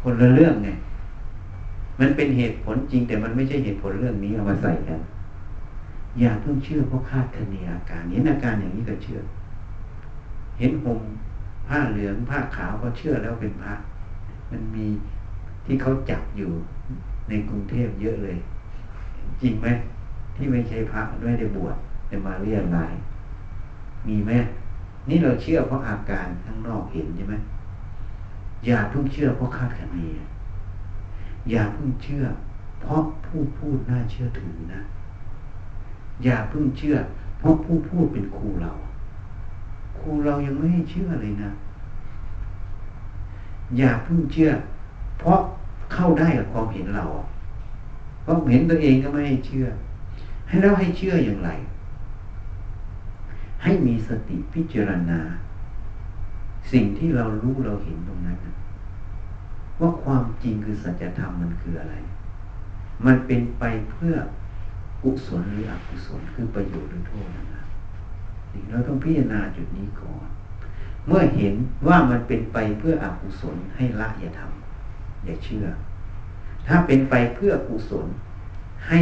คนละเรื่องไง มันเป็นเหตุผลจริง แต่มันไม่ใช่เหตุผลเรื่องนี้เอามาใส่กัน อย่าเพิ่งเชื่อเพราะคาดคะเนอาการเห็นอาการอย่างนี้ก็เชื่อ เห็นห่มผ้าเหลืองผ้าขาวก็เชื่อแล้วเป็นพระ มันมีที่เขาจับอยู่ในกรุงเทพเยอะเลย จริงไหมที่ไม่ใช่พระไม่ได้บวชแต่มาเรียนราย มีไหม นี่เราเชื่อเพราะอาการข้างนอกเห็นใช่ไหมอย่าเพิ่งเชื่อเพราะคาดคะเนอย่าเพิ่งเชื่อ เพราะผู้พูดน่าเชื่อถือนะ อย่าเพิ่งเชื่อ เพราะผู้พูดเป็นครูเราครูเรายังไม่ให้เชื่อเลยนะ อย่าเพิ่งเชื่อ เพราะเข้าได้กับความเห็นเราเพราะเห็นตัวเองก็ไม่ให้เชื่อ ให้แล้วให้เชื่ออย่างไร ให้มีสติพิจารณา สิ่งที่เรารู้เราเห็นตรงนั้น ว่าความจริงคือสัจธรรมมันคืออะไร มันเป็นไปเพื่อกุศลหรืออกุศลคือประโยชน์หรือโทษนะเราต้องพิจารณาจุดนี้ก่อน เมื่อเห็นว่ามันเป็นไปเพื่ออกุศลให้ละอย่าทำอย่าเชื่อ ถ้าเป็นไปเพื่อกุศลให้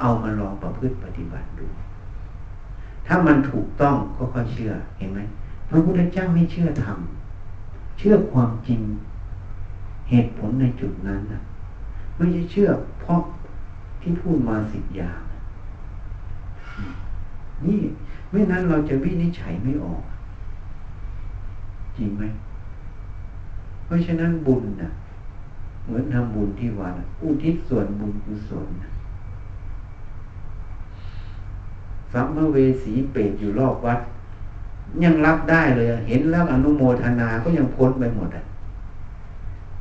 เอามาลองประพฤติปฏิบัติดู ถ้ามันถูกต้องก็ค่อยเชื่อเห็นไหมพระพุทธเจ้าให้เชื่อธรรมเชื่อความจริงเหตุผลในจุดนั้นนะไม่ใช่เชื่อเพราะที่พูดมาสิบอย่างนี่ไม่นั้นเราจะวินิจฉัยไม่ออก จริงไหม เพราะฉะนั้นบุญนะเหมือนทำบุญที่วัดอุทิศส่วนบุญกุศล สัมภเวสีเปรตอยู่รอบวัด ยังรับได้เลย เห็นแล้วอนุโมทนาก็ยังพ้นไปหมดอะ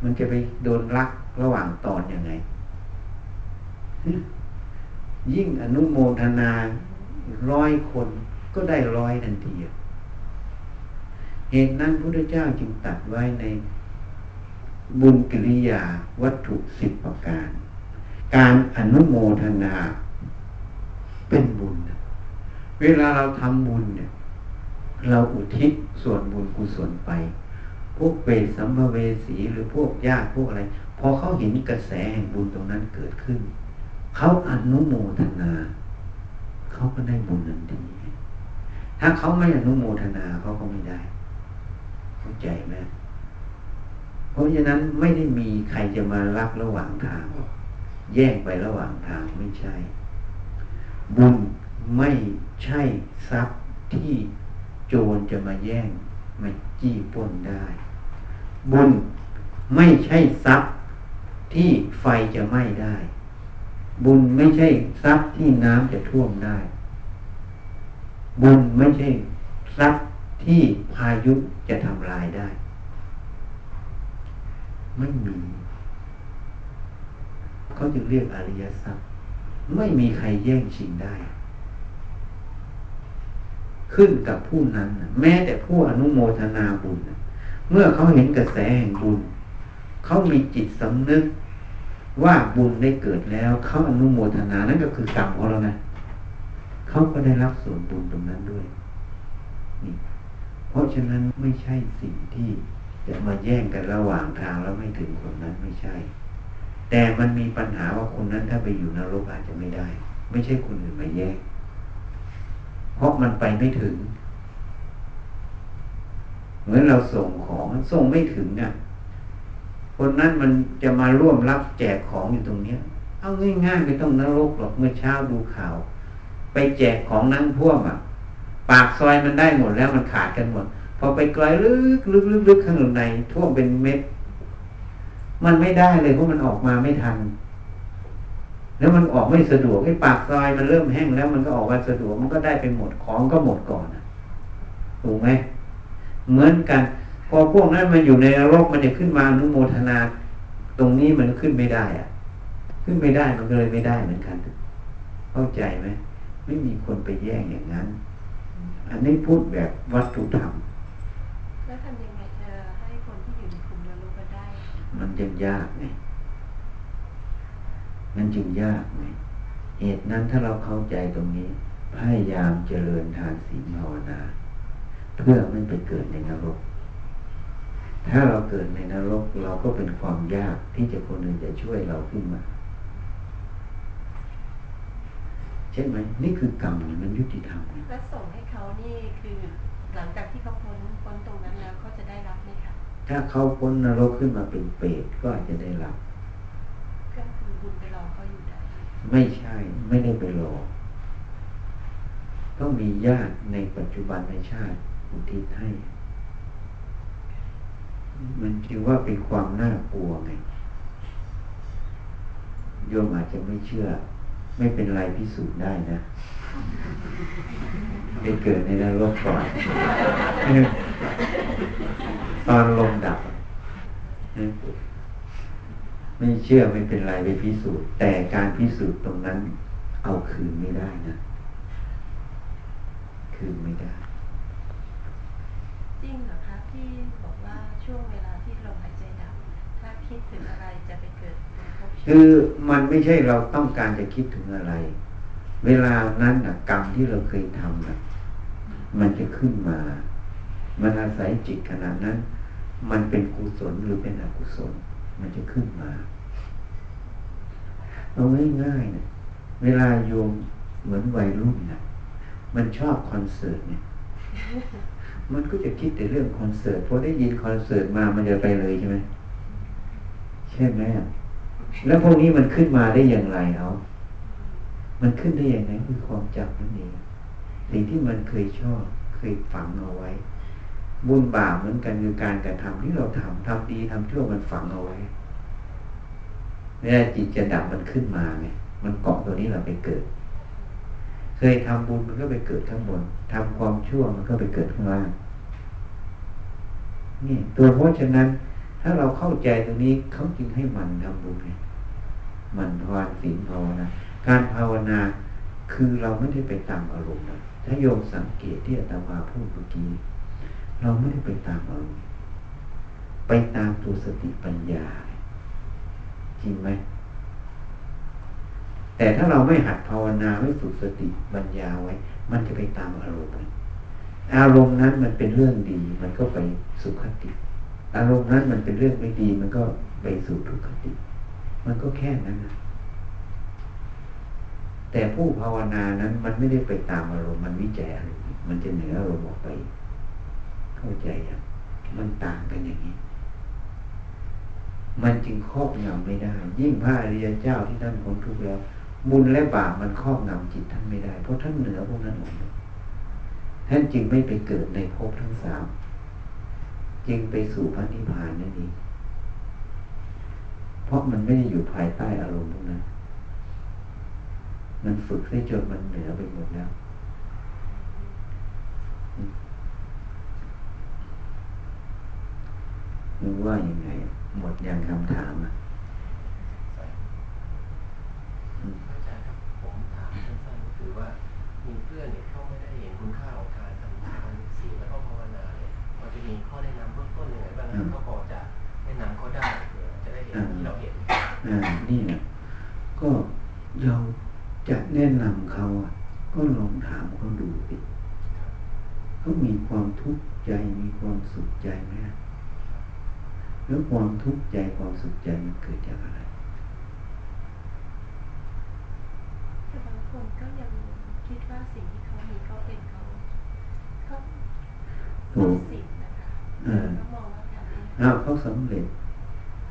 มันจะไปโดนรักระหว่างตอนอยังไง ยิ่งอนุโมทนาร้อยคนก็ได้ร้อยทันทีเหตุนั้นพระพุทธเจ้าจึงตัดไว้ในบุญกิริยาวัตถุสิบประการ การอนุโมทนาเป็นบุญ เวลาเราทำบุญเนี่ย เราอุทิศส่วนบุญกุศลไป พวกเปรตสัมภเวสีหรือพวกญาติพวกอะไร พอเขาเห็นกระแสแห่งบุญตรงนั้นเกิดขึ้น เขาอนุโมทนา เขาก็ได้บุญนั้นดีถ้าเขาไม่อนุโมทนาเขาก็ไม่ได้ เข้าใจไหมเพราะฉะนั้นไม่ได้มีใครจะมารับระหว่างทาง แย่งไประหว่างทางไม่ใช่ บุญ ไม่ใช่ทรัพย์ที่โจรจะมาแย่งมาจี้ป้นได้ บุญไม่ใช่ทรัพย์ที่ไฟจะไหม้ได้ บุญไม่ใช่ทรัพย์ที่น้ำจะท่วมได้ บุญไม่ใช่ทรัพย์ที่พายุจะทำลายได้ ไม่มี เขาจึงเรียกอริยทรัพย์ ไม่มีใครแย่งชิงได้ ขึ้นกับผู้นั้นแม้แต่ผู้อนุโมทนาบุญเมื่อเขาเห็นกระแสแห่งบุญ เขามีจิตสำนึกว่าบุญได้เกิดแล้วเขาอนุโมทนานั่นก็คือกรรมของเรานะเขาก็ได้รับส่วนบุญตรงนั้นด้วยนี่เพราะฉะนั้นไม่ใช่สิ่งที่จะมาแย่งกันระหว่างทางแล้วไม่ถึงคนนั้นไม่ใช่ แต่มันมีปัญหาว่าคนนั้นถ้าไปอยู่นรกอาจจะไม่ได้ ไม่ใช่คนอื่นมาแย่ง เพราะมันไปไม่ถึง เหมือนเราส่งของส่งไม่ถึงอะ คนนั้นมันจะมาร่วมรับแจกของอยู่ตรงเนี้ย เอาง่ายๆไม่ต้องนรกหรอกเมื่อเช้าดูข่าว ไปแจกของนั่งพ่วงอะ ปากซอยมันได้หมดแล้วมันขาดกันหมดพอไปไกลลึกลึกลึกลึกข้างในท่วมเป็นเม็ด มันไม่ได้เลยเพราะมันออกมาไม่ทัน แล้วมันออกไม่สะดวกไอ้ปากซอยมันเริ่มแห้งแล้วมันก็ออกมาสะดวกมันก็ได้ไปหมดของก็หมดก่อนถูกไหมเหมือนกัน พอพวกนั้นมันอยู่ในนรกมันจะขึ้นมาอนุโมทนา ตรงนี้มันขึ้นไม่ได้อะขึ้นไม่ได้มันก็เลยไม่ได้เหมือนกัน เข้าใจไหมไม่มีคนไปแย่งอย่างนั้น อันนี้พูดแบบวัตถุธรรมแล้วทำยังไงจะให้คนที่อยู่ในกลุ่มนรกมาได้ มันยังยากไง มันจึงยากไงเหตุนั้นถ้าเราเข้าใจตรงนี้พยายามเจริญทานศีลภาวนา เพื่อไม่ไปเกิดในนรก ถ้าเราเกิดในนรกเราก็เป็นความยากที่จะคนอื่นจะช่วยเราขึ้นมาใช่ไหมนี่คือกรรมมันยุติธรรมไงและส่งให้เขานี่คือ หลังจากที่เขาพ้นพ้นตรงนั้นแล้วเขาจะได้รับไหมคะถ้าเขาพ้นนรกขึ้นมาเป็นเปรตก็อาจจะได้รับก็คือบุญไปรอเขาอยู่ได้ ไม่ใช่ไม่ได้ไปรอต้องมีญาติในปัจจุบันในชาติอุทิศให้ มันถือว่าเป็นความน่ากลัวไงโยมอาจจะไม่เชื่อ ไม่เป็นไรพิสูจน์ได้นะไปเกิดในนรกก่อนตอนลมดับ ไม่เชื่อไม่เป็นไรไปพิสูจน์ แต่การพิสูจน์ตรงนั้น เอาคืนไม่ได้นะ คืนไม่ได้ จริงเหรอคะที่บอกว่าช่วงเวลาที่ลมหายใจดับถ้าคิดถึงอะไรจะไปเกิดในภพชาติคือมันไม่ใช่เราต้องการจะคิดถึงอะไร เวลานั้นนะกรรมที่เราเคยทำนะมันจะขึ้นมา มันอาศัยจิตขนาดนั้น มันเป็นกุศลหรือเป็นอกุศล มันจะขึ้นมา เอาง่ายๆเนะเวลาโยมเหมือนวัยรุ่นนะมันชอบคอนเสิร์ตเนี่ย มันก็จะคิดแต่เรื่องคอนเสิร์ตพอได้ยินคอนเสิร์ตมามันจะไปเลยใช่ไหมใช่ไหมแล้วพวกนี้มันขึ้นมาได้อย่างไรเอามันขึ้นได้อย่างไรคือความจำนั่นเองสิ่งที่มันเคยชอบเคยฝังเอาไว้ บุญบาปเหมือนกันคือการกระทำที่เราทำทำดีทำชั่วมันฝังเอาไว้เวลาจิตจะดับมันขึ้นมาไงมันเกาะตัวนี้เราไปเกิด เคยทำบุญมันก็ไปเกิดข้างบนทำความชั่วมันก็ไปเกิดข้างล่างนี่ตัวเพราะฉะนั้น ถ้าเราเข้าใจตรงนี้เขาจึงให้มันทำบุญไงมันทานศีลภาวนาการภาวนาคือเราไม่ได้ไปตามอารมณ์นะถ้าโยมสังเกตที่อาตมาพูดเมื่อกี้ เราไม่ได้ไปตามอารมณ์ไปตามตัวสติปัญญา จริงไหม แต่ถ้าเราไม่หัดภาวนาไม่ฝึกสติปัญญาไว้ มันจะไปตามอารมณ์อารมณ์นั้นมันเป็นเรื่องดี มันก็ไปสุขติ อารมณ์นั้นมันเป็นเรื่องไม่ดี มันก็ไปสู่ทุกขติ มันก็แค่นั้นนะแต่ผู้ภาวนานั้นมันไม่ได้ไปตามอารมณ์มันวิจัยอารมณ์มันจะเหนืออารมณ์ออกไป เข้าใจยังมันต่างกันอย่างนี้ มันจึงครอบงำไม่ได้ ยิ่งพระอริยเจ้าที่ท่านพ้นทุกข์แล้ว บุญและบาปมันครอบงำจิตท่านไม่ได้ เพราะท่านเหนือพวกนั้นหมดท่านจึงไม่ไปเกิดในภพทั้งสามจึงไปสู่พระนิพพานนั่นเองเพราะมันไม่ได้อยู่ภายใต้อารมณ์พวกนั้น มันฝึกได้จนมันเหนือไปหมดแล้ว มึงว่ายังไง หมดอย่างคำถามอะอาจารย์ครับผมถามสั้นๆก็คือว่ามีเพื่อนเนี่ยเขาไม่ได้เห็นคุณค่าของการทำทานศีลแล้วก็ภาวนาเนี่ยพอจะมีข้อแนะนำเบื้องต้นยังไงบ้างก็พอจะแนะนำเขาได้จะได้เห็นที่เราเห็นอ่านี่นะก็เราจะแนะนำเขาอะก็ลองถามเขาดูสิเขามีความทุกข์ใจมีความสุขใจไหม แล้วความทุกข์ใจความสุขใจมันเกิดจากอะไรแต่บางคนก็ยังคิดว่าสิ่งที่เขามีก็เป็นเขาเขาเขาสิ่งนะคะเขามองว่าทำเองเขาสำเร็จ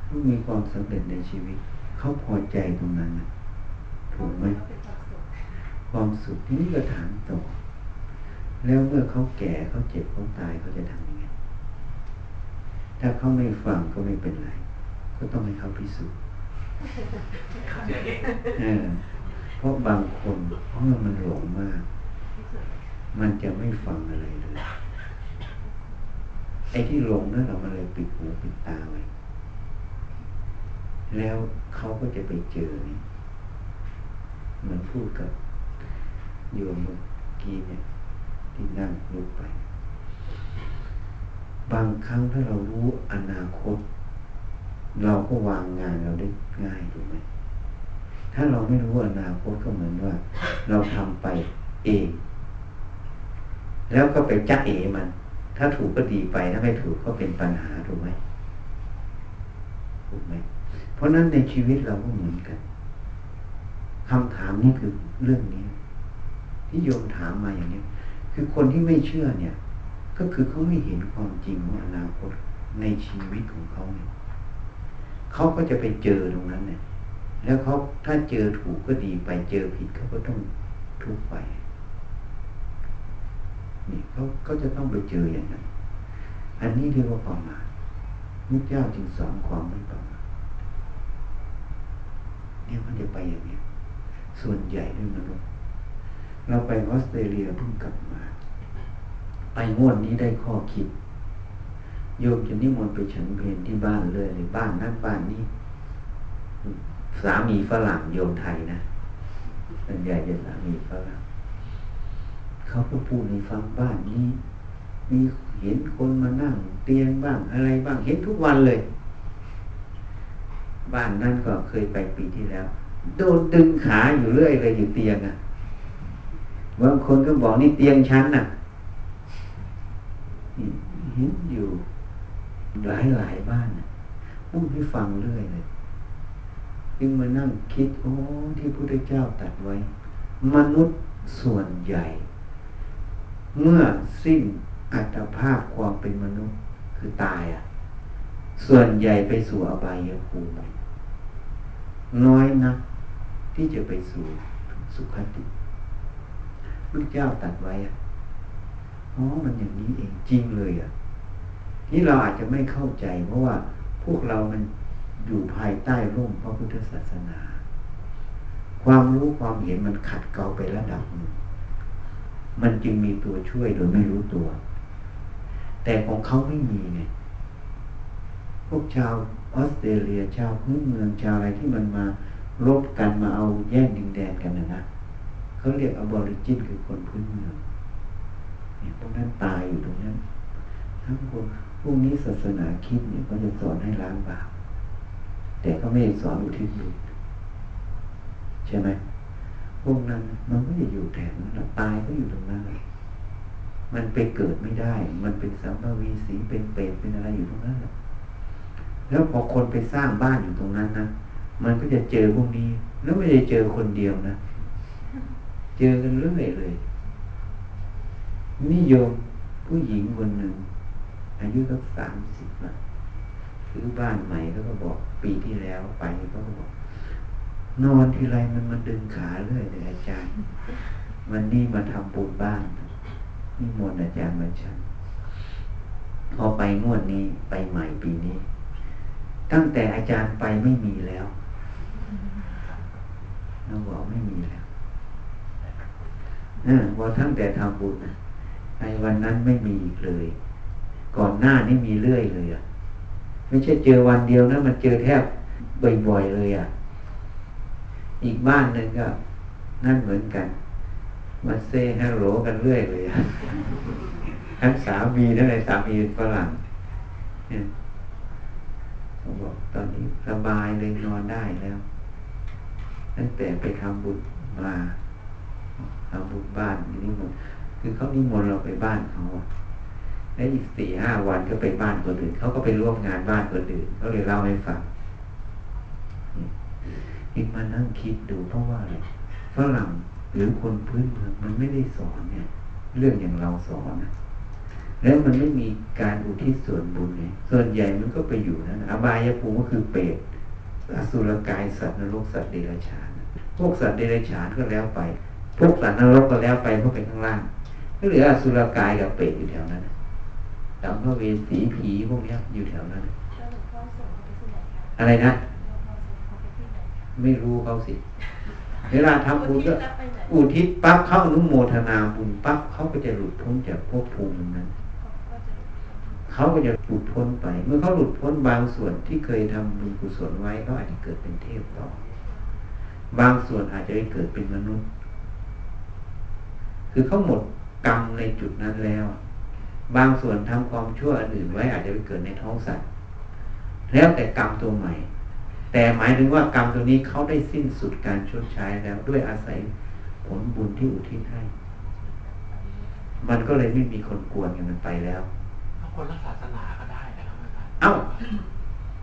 เขามีความสำเร็จในชีวิต เขาพอใจตรงนั้นนะถูกไหมความสุขที่นี่ก็ถามต่อ แล้วเมื่อเขาแก่เขาเจ็บเขาตายเขาจะทำยังไง ถ้าเขาไม่ฟังก็ไม่เป็นไร ก็ต้องให้เขาพิสูจน์เพราะบางคนเพราะมันหลงมาก มันจะไม่ฟังอะไรเลย ไอ้ที่หลงนั่นเรามันเลยปิดหูปิดตาไว้แล้วเขาก็จะไปเจอนี่เหมือนพูดกับโยมเมื่อกี้เนี่ยที่นั่งลุกไป บางครั้งถ้าเรารู้อนาคต เราก็วางงานเราได้ง่ายถูกไหมถ้าเราไม่รู้อนาคตก็เหมือนว่า เราทำไปเอง แล้วก็ไปจักเอมัน ถ้าถูกก็ดีไปถ้าไม่ถูกก็เป็นปัญหาถูกไหมถูกไหมเพราะนั้นในชีวิตเราก็เหมือนกันคำถามนี้คือเรื่องนี้ที่โยมถามมาอย่างนี้ คือคนที่ไม่เชื่อเนี่ย ก็คือเขาไม่เห็นความจริงของอนาคตในชีวิตของเขาเนี่ยเขาก็จะไปเจอตรงนั้นเนี่ยแล้วเขาถ้าเจอถูกก็ดีไปเจอผิดเขาก็ต้องทุกข์ไปนี่เขาก็จะต้องไปเจออย่างนั้น อันนี้เรียกว่าประมาทมุขเจ้าจึงสอนความไม่ประมาทเนี่ยมันจะไปอย่างนี้ส่วนใหญ่ด้วยมนุษย์เราไปออสเตรเลียเพิ่งกลับมา ไปงวดนี้ได้ข้อคิด โยมจะนิมนต์ไปฉันเพลที่บ้านเลยหรือบ้านนั่นบ้านนี้ สามีฝรั่งโยมไทยนะส่วนใหญ่จะสามีฝรั่งเขาก็พูดในฟังบ้านนี้ มีเห็นคนมานั่ง เตียงบ้างอะไรบ้างเห็นทุกวันเลย บ้านนั่นก็เคยไปปีที่แล้ว โดนดึงขาอยู่เรื่อยเลยอยู่เตียงอะบางคนก็บอกนี่เตียงชั้นอะ เห็นอยู่หลายหลายบ้านพูดให้ฟังเรื่อยเลยจึงมานั่งคิดโอ้ที่พระพุทธเจ้าตัดไว้ มนุษย์ส่วนใหญ่ เมื่อสิ้นอัตภาพความเป็นมนุษย์คือตายอะ ส่วนใหญ่ไปสู่อบายภูมิน้อยนะที่จะไปสู่สุขติพระเจ้าตัดไว้อะอ๋อมันอย่างนี้เองจริงเลยอะ นี่เราอาจจะไม่เข้าใจ เพราะว่าพวกเรามันอยู่ภายใต้ร่มพระพุทธศาสนา ความรู้ความเห็นมันขัดเกลาไประดับหนึ่งมันจึงมีตัวช่วยโดยไม่รู้ตัว แต่ของเขาไม่มีไงพวกชาวออสเตรเลียชาวพื้นเมืองชาวอะไรที่มันมาลบกันมาเอาแย่งดินแดนกันนะนะเขาเรียกอบอริจินคือคนพื้นเมืองเนี่ยพวกนั้นตายอยู่ตรงนั้น ทั้งคน พวกนี้ศาสนาคิดเนี่ยก็จะสอนให้ล้างบาปแต่ก็ไม่สอนอุทิศบุญใช่ไหมพวกนั้นมันก็จะอยู่แถวนั้นตายก็อยู่ตรงนั้นมันไปเกิดไม่ได้ มันเป็นสัมภวีสีเป็นเปรตเป็นอะไรอยู่ตรงนั้นแล้วพอคนไปสร้างบ้านอยู่ตรงนั้นนะมันก็จะเจอพวกนี้ แล้วไม่ได้เจอคนเดียวนะเจอกันเรื่อยเลยนิยมผู้หญิงคนหนึ่ง อายุสักสามสิบนะซื้อบ้านใหม่แล้วก็บอกปีที่แล้วไปเขาก็บอก นอนทีไรมันมาดึงขาเรื่อยเลยอาจารย์ วันนี้มาทำปูนบ้านนี่มนอาจารย์มาชันพอไปงวดนี้ไปใหม่ปีนี้ ตั้งแต่อาจารย์ไปไม่มีแล้วเราบอกไม่มีแล้วเออพอตั้งแต่ทำบุญนะในวันนั้นไม่มีอีกเลย ก่อนหน้านี่มีเรื่อยเลยอะไม่ใช่เจอวันเดียวนะมันเจอแทบบ่อยๆเลยอะอีกบ้านหนึ่งก็ นั่นเหมือนกันมาเซ่ฮัลโหลกันเรื่อยเลยอะทั้งสามีทั้งไอ้สามีฝรั่งเนี่ยเขาบอกตอนนี้สบายเลยนอนได้แล้วตั้งแต่ไปทำบุญมาทำบุญบ้านนี่หมด คือเขานิมนต์เราไปบ้านเขา แล้วอีกสี่ห้าวันก็ไปบ้านคนอื่นเขาก็ไปร่วมงานบ้านคนอื่นเขาเลยเล่าให้ฟังอีกมานั่งคิดดูเพราะว่าอะไรฝรั่งหรือคนพื้นเมืองมันไม่ได้สอนเนี่ย เรื่องอย่างเราสอนนะแล้วมันไม่มีการอุทิศส่วนบุญเนี่ยส่วนใหญ่มันก็ไปอยู่นั้นอบายภูมิก็คือเปรตอสุรกายสัตว์นรกสัตว์เดรัจฉาน พวกสัตว์เดรัจฉานก็แล้วไป พวกสัตว์นรกก็แล้วไปพวกไปข้างล่างก็เหลืออสุรกายกับเปรตอยู่แถวนั้น สัมภเวสีผีพวกนี้อยู่แถวนั้น อะไรนะ ไม่รู้เขาสิ เวลาทำบุญก็อุทิศปั๊บเข้านุโมทนาบุญปั๊บเขาก็จะหลุดพ้นจากภพภูมินั้นเขาก็จะหลุดพ้นไป เมื่อเขาหลุดพ้นบางส่วนที่เคยทำบุญกุศลไว้เขาอาจจะเกิดเป็นเทพต่อ บางส่วนอาจจะไปเกิดเป็นมนุษย์ คือเขาหมดกรรมในจุดนั้นแล้ว บางส่วนทำความชั่วอื่นไว้อาจจะไปเกิดในท้องสัตว์แล้วแต่กรรมตัวใหม่ แต่หมายถึงว่ากรรมตัวนี้เขาได้สิ้นสุดการชดใช้แล้วด้วยอาศัยผลบุญที่อุทิศให้ มันก็เลยไม่มีคนกวนกันมันไปแล้วคนละศาสนาก็ได้นะครับอาจารย์เอ้า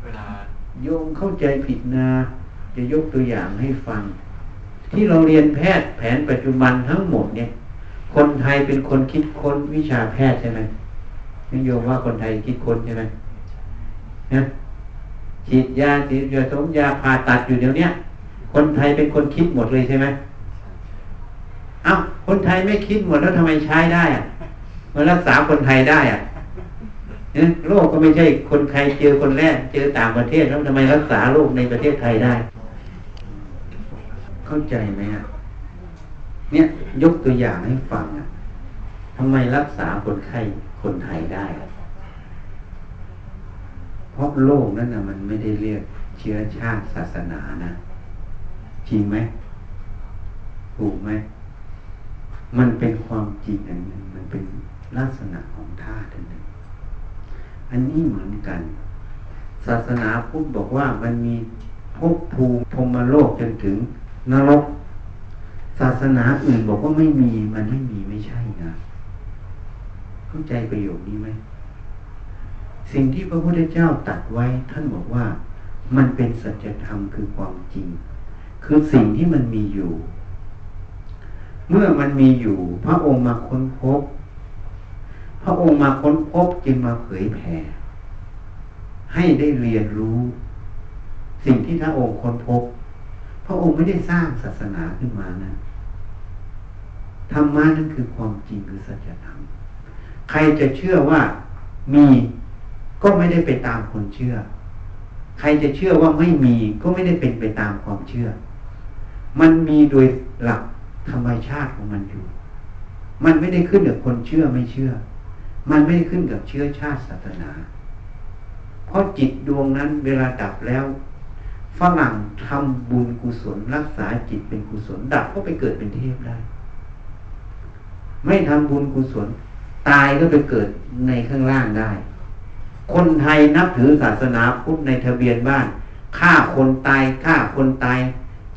เวลาโยมเข้าใจผิดนะจะยกตัวอย่างให้ฟัง ที่เราเรียนแพทย์แผนปัจจุบันทั้งหมดเนี่ย คนไทยเป็นคนคิดค้นวิชาแพทย์ใช่ไหมนิยมว่าคนไทยคิดค้นใช่ไหมนะฉีดยาฉีดยาสมยาผ่าตัดอยู่เดี๋ยวนี้คนไทยเป็นคนคิดหมดเลยใช่ไหมเอ้าคนไทยไม่คิดหมดแล้วทำไมใช้ได้อะมันรักษาคนไทยได้อะเนี่ยโรคก็ไม่ใช่คนไทยเจอคนแรกเจอต่างประเทศแล้วทำไมรักษาโรคในประเทศไทยได้ เข้าใจไหมฮะ เนี่ยยกตัวอย่างให้ฟังอะทำไมรักษาคนไข้คนไทยได้ เพราะโลกนั้นนะมันไม่ได้เรียกเชื้อชาติศาสนานะ จริงไหมถูกไหม มันเป็นความจริงอันหนึ่งมันเป็นลักษณะของธาตุอันหนึ่งอันนี้เหมือนกัน ศาสนาพุทธบอกว่ามันมีภพภูมิพรมโลกจนถึงนรก ศาสนาอื่นบอกว่าไม่มีมันไม่มีไม่ใช่นะ เข้าใจประโยคนี้ไหมสิ่งที่พระพุทธเจ้าตัดไว้ ท่านบอกว่ามันเป็นสัจธรรมคือความจริง คือสิ่งที่มันมีอยู่ เมื่อมันมีอยู่ พระองค์มาค้นพบ พระองค์มาค้นพบจึงมาเผยแผ่ให้ได้เรียนรู้ สิ่งที่พระองค์ค้นพบ พระองค์ไม่ได้สร้างศาสนาขึ้นมานะธรรมะนั่นคือความจริงคือสัจธรรมใครจะเชื่อว่ามีก็ไม่ได้ไปตามคนเชื่อ ใครจะเชื่อว่าไม่มีก็ไม่ได้เป็นไปตามความเชื่อ มันมีโดยหลักธรรมชาติของมันอยู่ มันไม่ได้ขึ้นกับคนเชื่อไม่เชื่อ มันไม่ได้ขึ้นกับเชื้อชาติศาสนา เพราะจิตดวงนั้นเวลาดับแล้ว ฝรั่งทำบุญกุศลรักษาจิตเป็นกุศลดับก็ไปเกิดเป็นเทพได้ ไม่ทำบุญกุศล ตายก็ไปเกิดในข้างล่างได้ คนไทยนับถือศาสนาพุทธในทะเบียนบ้านฆ่าคนตายฆ่าคนตาย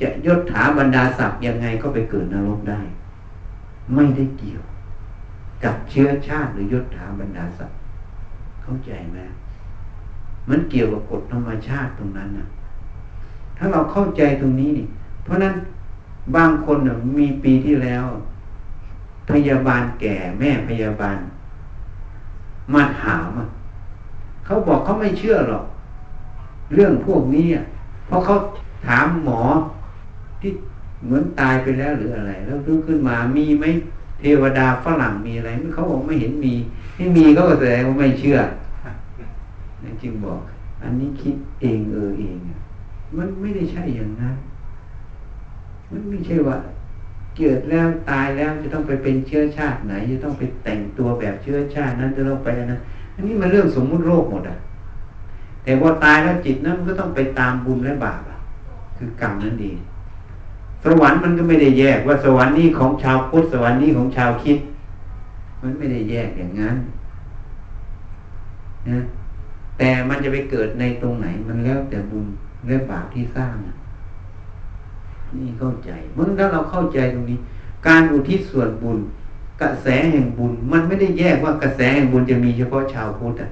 จะยศถาบรรดาศักดิ์ยังไงก็ไปเกิดนรกได้ ไม่ได้เกี่ยว กับเชื้อชาติหรือยศถาบรรดาศักดิ์เข้าใจไหมมันเกี่ยวกับกฎธรรมชาติตรงนั้นนะ ถ้าเราเข้าใจตรงนี้นี่ เพราะนั้นบางคนนะมีปีที่แล้ว พยาบาลแก่แม่พยาบาล มาถามเขาบอกเขาไม่เชื่อหรอก เรื่องพวกนี้เพราะเขาถามหมอที่เหมือนตายไปแล้วหรืออะไร แล้วรู้ขึ้นมามีไหมเทวดาฝรั่งมีอะไรเขาบอกไม่เห็นมีไม่มีก็แสดงว่าไม่เชื่อจึงบอก อันนี้คิดเองเออเอง มันไม่ได้ใช่อย่างนั้น มันไม่ใช่ว่า เกิดแล้วตายแล้วจะต้องไปเป็นเชื้อชาติไหน จะต้องไปแต่งตัวแบบเชื้อชาตินั้นจะต้องไปนะอันนี้มันเรื่องสมมุติโลกหมดอะ แต่พอตายแล้วจิตนั้นมันก็ต้องไปตามบุญและบาปอะ คือกรรมนั่นเองสวรรค์มันก็ไม่ได้แยกว่าสวรรค์นี้ของชาวพุทธสวรรค์นี้ของชาวคิด มันไม่ได้แยกอย่างนั้นนะแต่มันจะไปเกิดในตรงไหนมันแล้วแต่บุญ และบาปที่สร้าง นี่เข้าใจเมื่อถ้าเราเข้าใจตรงนี้ การอุทิศส่วนบุญ กระแสแห่งบุญ มันไม่ได้แยกว่ากระแสแห่งบุญจะมีเฉพาะชาวพุทธอะ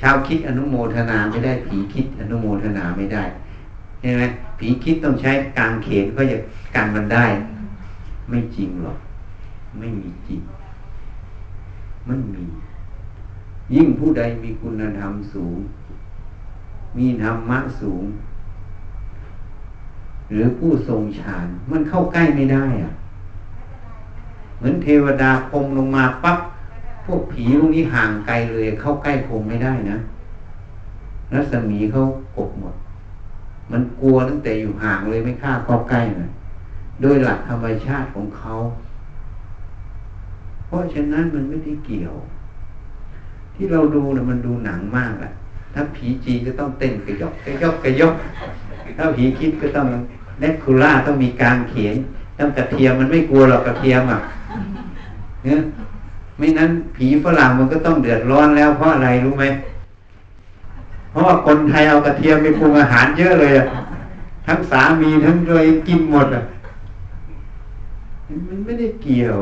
ชาวคิดอนุโมทนาไม่ได้ ผีคิดอนุโมทนาไม่ได้ใช่ไหมผีคิดต้องใช้กางเขนก็จะกันมันได้ ไม่จริงหรอก ไม่มีจริงมันมี ยิ่งผู้ใดมีคุณธรรมสูง มีธรรมะสูง หรือผู้ทรงฌานมันเข้าใกล้ไม่ได้อะเหมือนเทวดาพรมลงมาปั๊บพวกผีพวกนี้ห่างไกลเลย เข้าใกล้พรมไม่ได้นะรัศมีเขากบหมด มันกลัวตั้งแต่อยู่ห่างเลยไม่ฆ่าเข้าใกล้นะโดยหลักธรรมชาติของเขาเพราะฉะนั้นมันไม่ได้เกี่ยว ที่เราดูนะมันดูหนังมากอะ ถ้าผีจีก็ต้องเต้นกระยกกระยกกระยกถ้าผีคิดก็ต้องเนคคูล่าต้องมีการเขียนต้องกระเทียมมันไม่กลัวหรอกกระเทียมอะเนี่ยไม่นั้นผีฝรั่งมันก็ต้องเดือดร้อนแล้วเพราะอะไรรู้ไหมเพราะว่าคนไทยเอากระเทียมไปปรุงอาหารเยอะเลยอะทั้งสามีทั้งเลยกินหมดอะมันไม่ได้เกี่ยว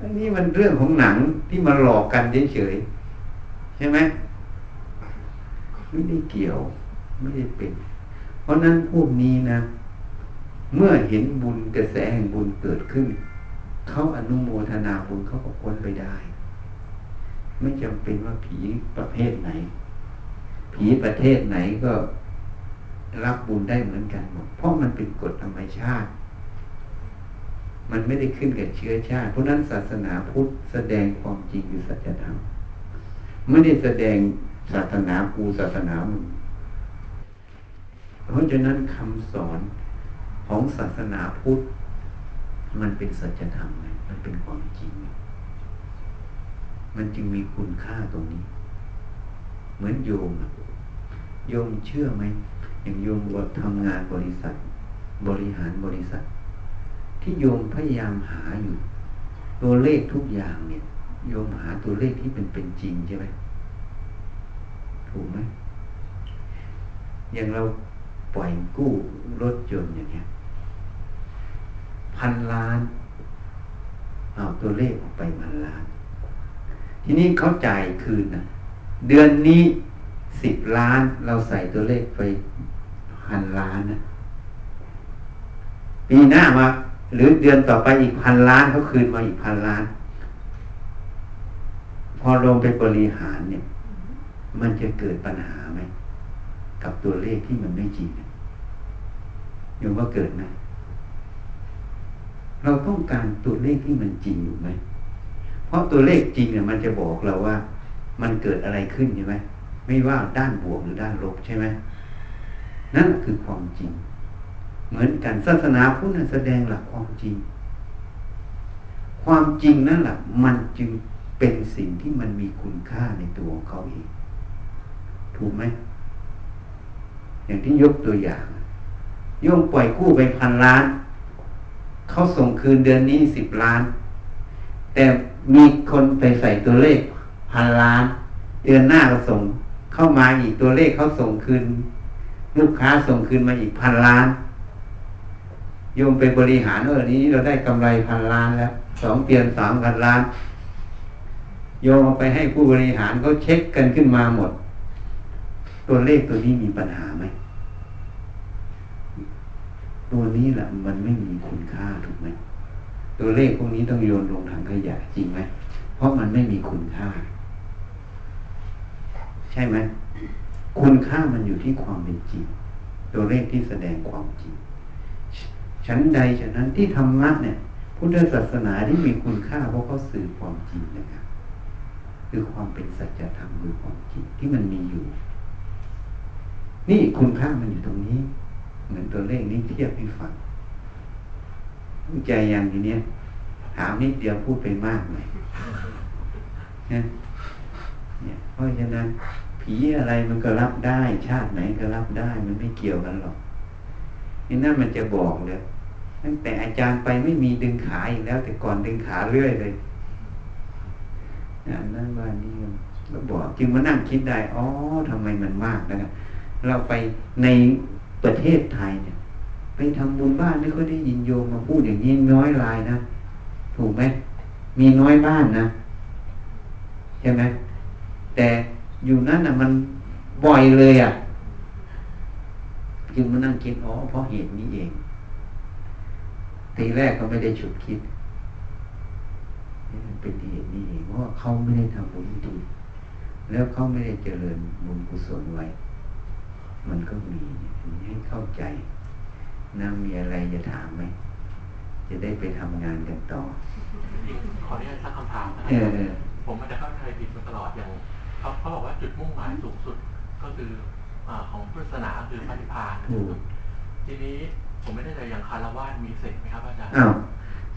อันนี้มันเรื่องของหนังที่มาหลอกกันเฉยๆใช่ไหม ไม่ได้เกี่ยว ไม่ได้เป็น เพราะนั้นพวกนี้นะ เมื่อเห็นบุญกระแสแห่งบุญเกิดขึ้น เขาอนุโมทนาบุญเขาก็พ้นไปได้ ไม่จำเป็นว่าผีประเภทไหน ผีประเทศไหนก็รับบุญได้เหมือนกันหมด เพราะมันเป็นกฎธรรมชาติ มันไม่ได้ขึ้นกับเชื้อชาติ เพราะนั้นศาสนาพุทธแสดงความจริงคือสัจธรรม ไม่ได้แสดง ศาสนากูศาสนามึงเพราะฉะนั้นคำสอนของศาสนาพุทธ มันเป็นสัจธรรมไงมันเป็นความจริง มันจึงมีคุณค่าตรงนี้ เหมือนโยมโยมเชื่อไหมอย่างโยมว่าทำงานบริษัท บริหารบริษัท ที่โยมพยายามหาอยู่ ตัวเลขทุกอย่างเนี่ย โยมหาตัวเลขที่เป็นเป็นจริงใช่ไหม ถูกไหมอย่างเราปล่อยกู้รถยนต์อย่างเงี้ยพันล้านเอาตัวเลขออกไปพันล้าน ทีนี้เขาจ่ายคืนนะเดือนนี้สิบล้านเราใส่ตัวเลขไปพันล้านนะปีหน้ามา หรือเดือนต่อไปอีกพันล้านเขาคืนมาอีกพันล้าน พอลงไปบริหารเนี่ย มันจะเกิดปัญหาไหมกับตัวเลขที่มันไม่จริงโยมว่าเกิดไหมเราต้องการตัวเลขที่มันจริงอยู่ไหมเพราะตัวเลขจริงเนี่ยมันจะบอกเราว่า มันเกิดอะไรขึ้นใช่ไหมไม่ว่าด้านบวกหรือด้านลบใช่ไหมนั่นคือความจริง เหมือนกันศาสนาพุทธแสดงหลักความจริง ความจริงนั่นแหละมันจึงเป็นสิ่งที่มันมีคุณค่าในตัวของเขาเอง ถูกไหม อย่างที่ยกตัวอย่างโยมปล่อยกู้ไปพันล้าน เขาส่งคืนเดือนนี้สิบล้าน แต่มีคนไปใส่ตัวเลขพันล้าน เดือนหน้าก็ส่งเข้ามาอีกตัวเลขเขาส่งคืน ลูกค้าส่งคืนมาอีกพันล้านโยมไปบริหารเออนี้เราได้กำไรพันล้านแล้วสองเตียนสามพันล้าน โยมเอาไปให้ผู้บริหารเขาเช็คกันขึ้นมาหมด ตัวเลขตัวนี้มีปัญหาไหม ตัวนี้แหละมันไม่มีคุณค่าถูกไหม ตัวเลขพวกนี้ต้องโยนลงถังขยะจริงไหม เพราะมันไม่มีคุณค่า ใช่ไหม คุณค่ามันอยู่ที่ความเป็นจริง ตัวเลขที่แสดงความจริง ชั้นใดฉะนั้นที่ธรรมะเนี่ย พุทธศาสนาที่มีคุณค่าเพราะเขาสื่อความจริงนะครับคือความเป็นสัจธรรมคือความจริงที่มันมีอยู่ นี่คุณค่ามันอยู่ตรงนี้ เหมือนตัวเลขนี้เทียบให้ฟังใจอย่างทีเนี้ยถามนิดเดียวพูดไปมากเลยเนี่ยเพราะฉะนั้นผีอะไรมันก็รับได้ ชาติไหนก็รับได้ มันไม่เกี่ยวกันหรอกนี่นั่นมันจะบอกเลยตั้งแต่อาจารย์ไปไม่มีดึงขาอีกแล้ว แต่ก่อนดึงขาเรื่อยเลยนั่นว่านี่ก็บอกจึงมานั่งคิดได้อ๋อทำไมมันมากนะครับ เราไปในประเทศไทยเนี่ย ไปทำบุญบ้านไม่ค่อยได้ยินโยมมาพูดอย่างนี้น้อยรายนะ ถูกไหมมีน้อยบ้านนะใช่ไหมแต่อยู่นั่นอะมันบ่อยเลยอะจึงมานั่งคิดอ๋อเพราะเหตุนี้เองทีแรกก็ไม่ได้ฉุดคิดเป็นเหตุนี้เองเพราะเขาไม่ได้ทำบุญดีแล้วเขาไม่ได้เจริญบุญกุศลไว้ มันก็มีให้เข้าใจนะมีอะไรจะถามไหม จะได้ไปทำงานกันต่อ ขออนุญาตตั้งคำถามนะคเอรัอเออผมมันจะเข้าใจผิดมาตลอดอย่างเขาเขาบอกว่าจุดมุ่งหมายสูงสุดก็คืออ่าของพุทธศาสนาคือพระนิพพานถูกทีนี้ผมไม่ได้ใจอย่างคารวะมีเสกไหมครับอาจารย์อ้าว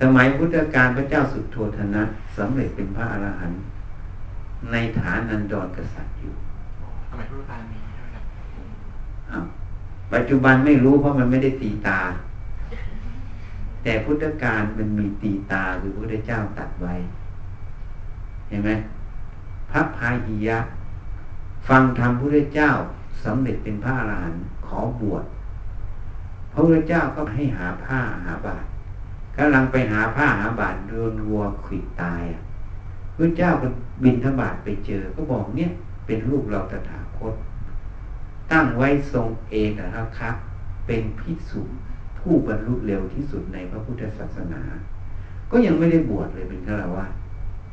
สมัยพุทธกาลพระเจ้าสุดโทธนะสำเร็จเป็นพระอรหันต์ในฐานันดรกษัตริย์อยู่สมัยพุทธกาลมีใช่ไหมครับ อ้าว ปัจจุบันไม่รู้เพราะมันไม่ได้ตีตา แต่พุทธกาลมันมีตีตาคือพระพุทธเจ้าตัดไว้ เห็นไหมพระพาหิยะ ฟังธรรมพระพุทธเจ้าสำเร็จเป็นพระอรหันต์ขอบวชพระพุทธเจ้าก็ให้หาผ้าหาบาตรกำลังไปหาผ้าหาบาตรโดนวัวขิดตายอะพระเจ้าก็บินทบาทไปเจอ ก็บอกเนี่ย เป็นลูกเราตถาคต ตั้งไว้ทรงเอกนะครับ เป็นพิสุผู้บรรลุเร็วที่สุดในพระพุทธศาสนา ก็ยังไม่ได้บวชเลยเป็นฆราวาส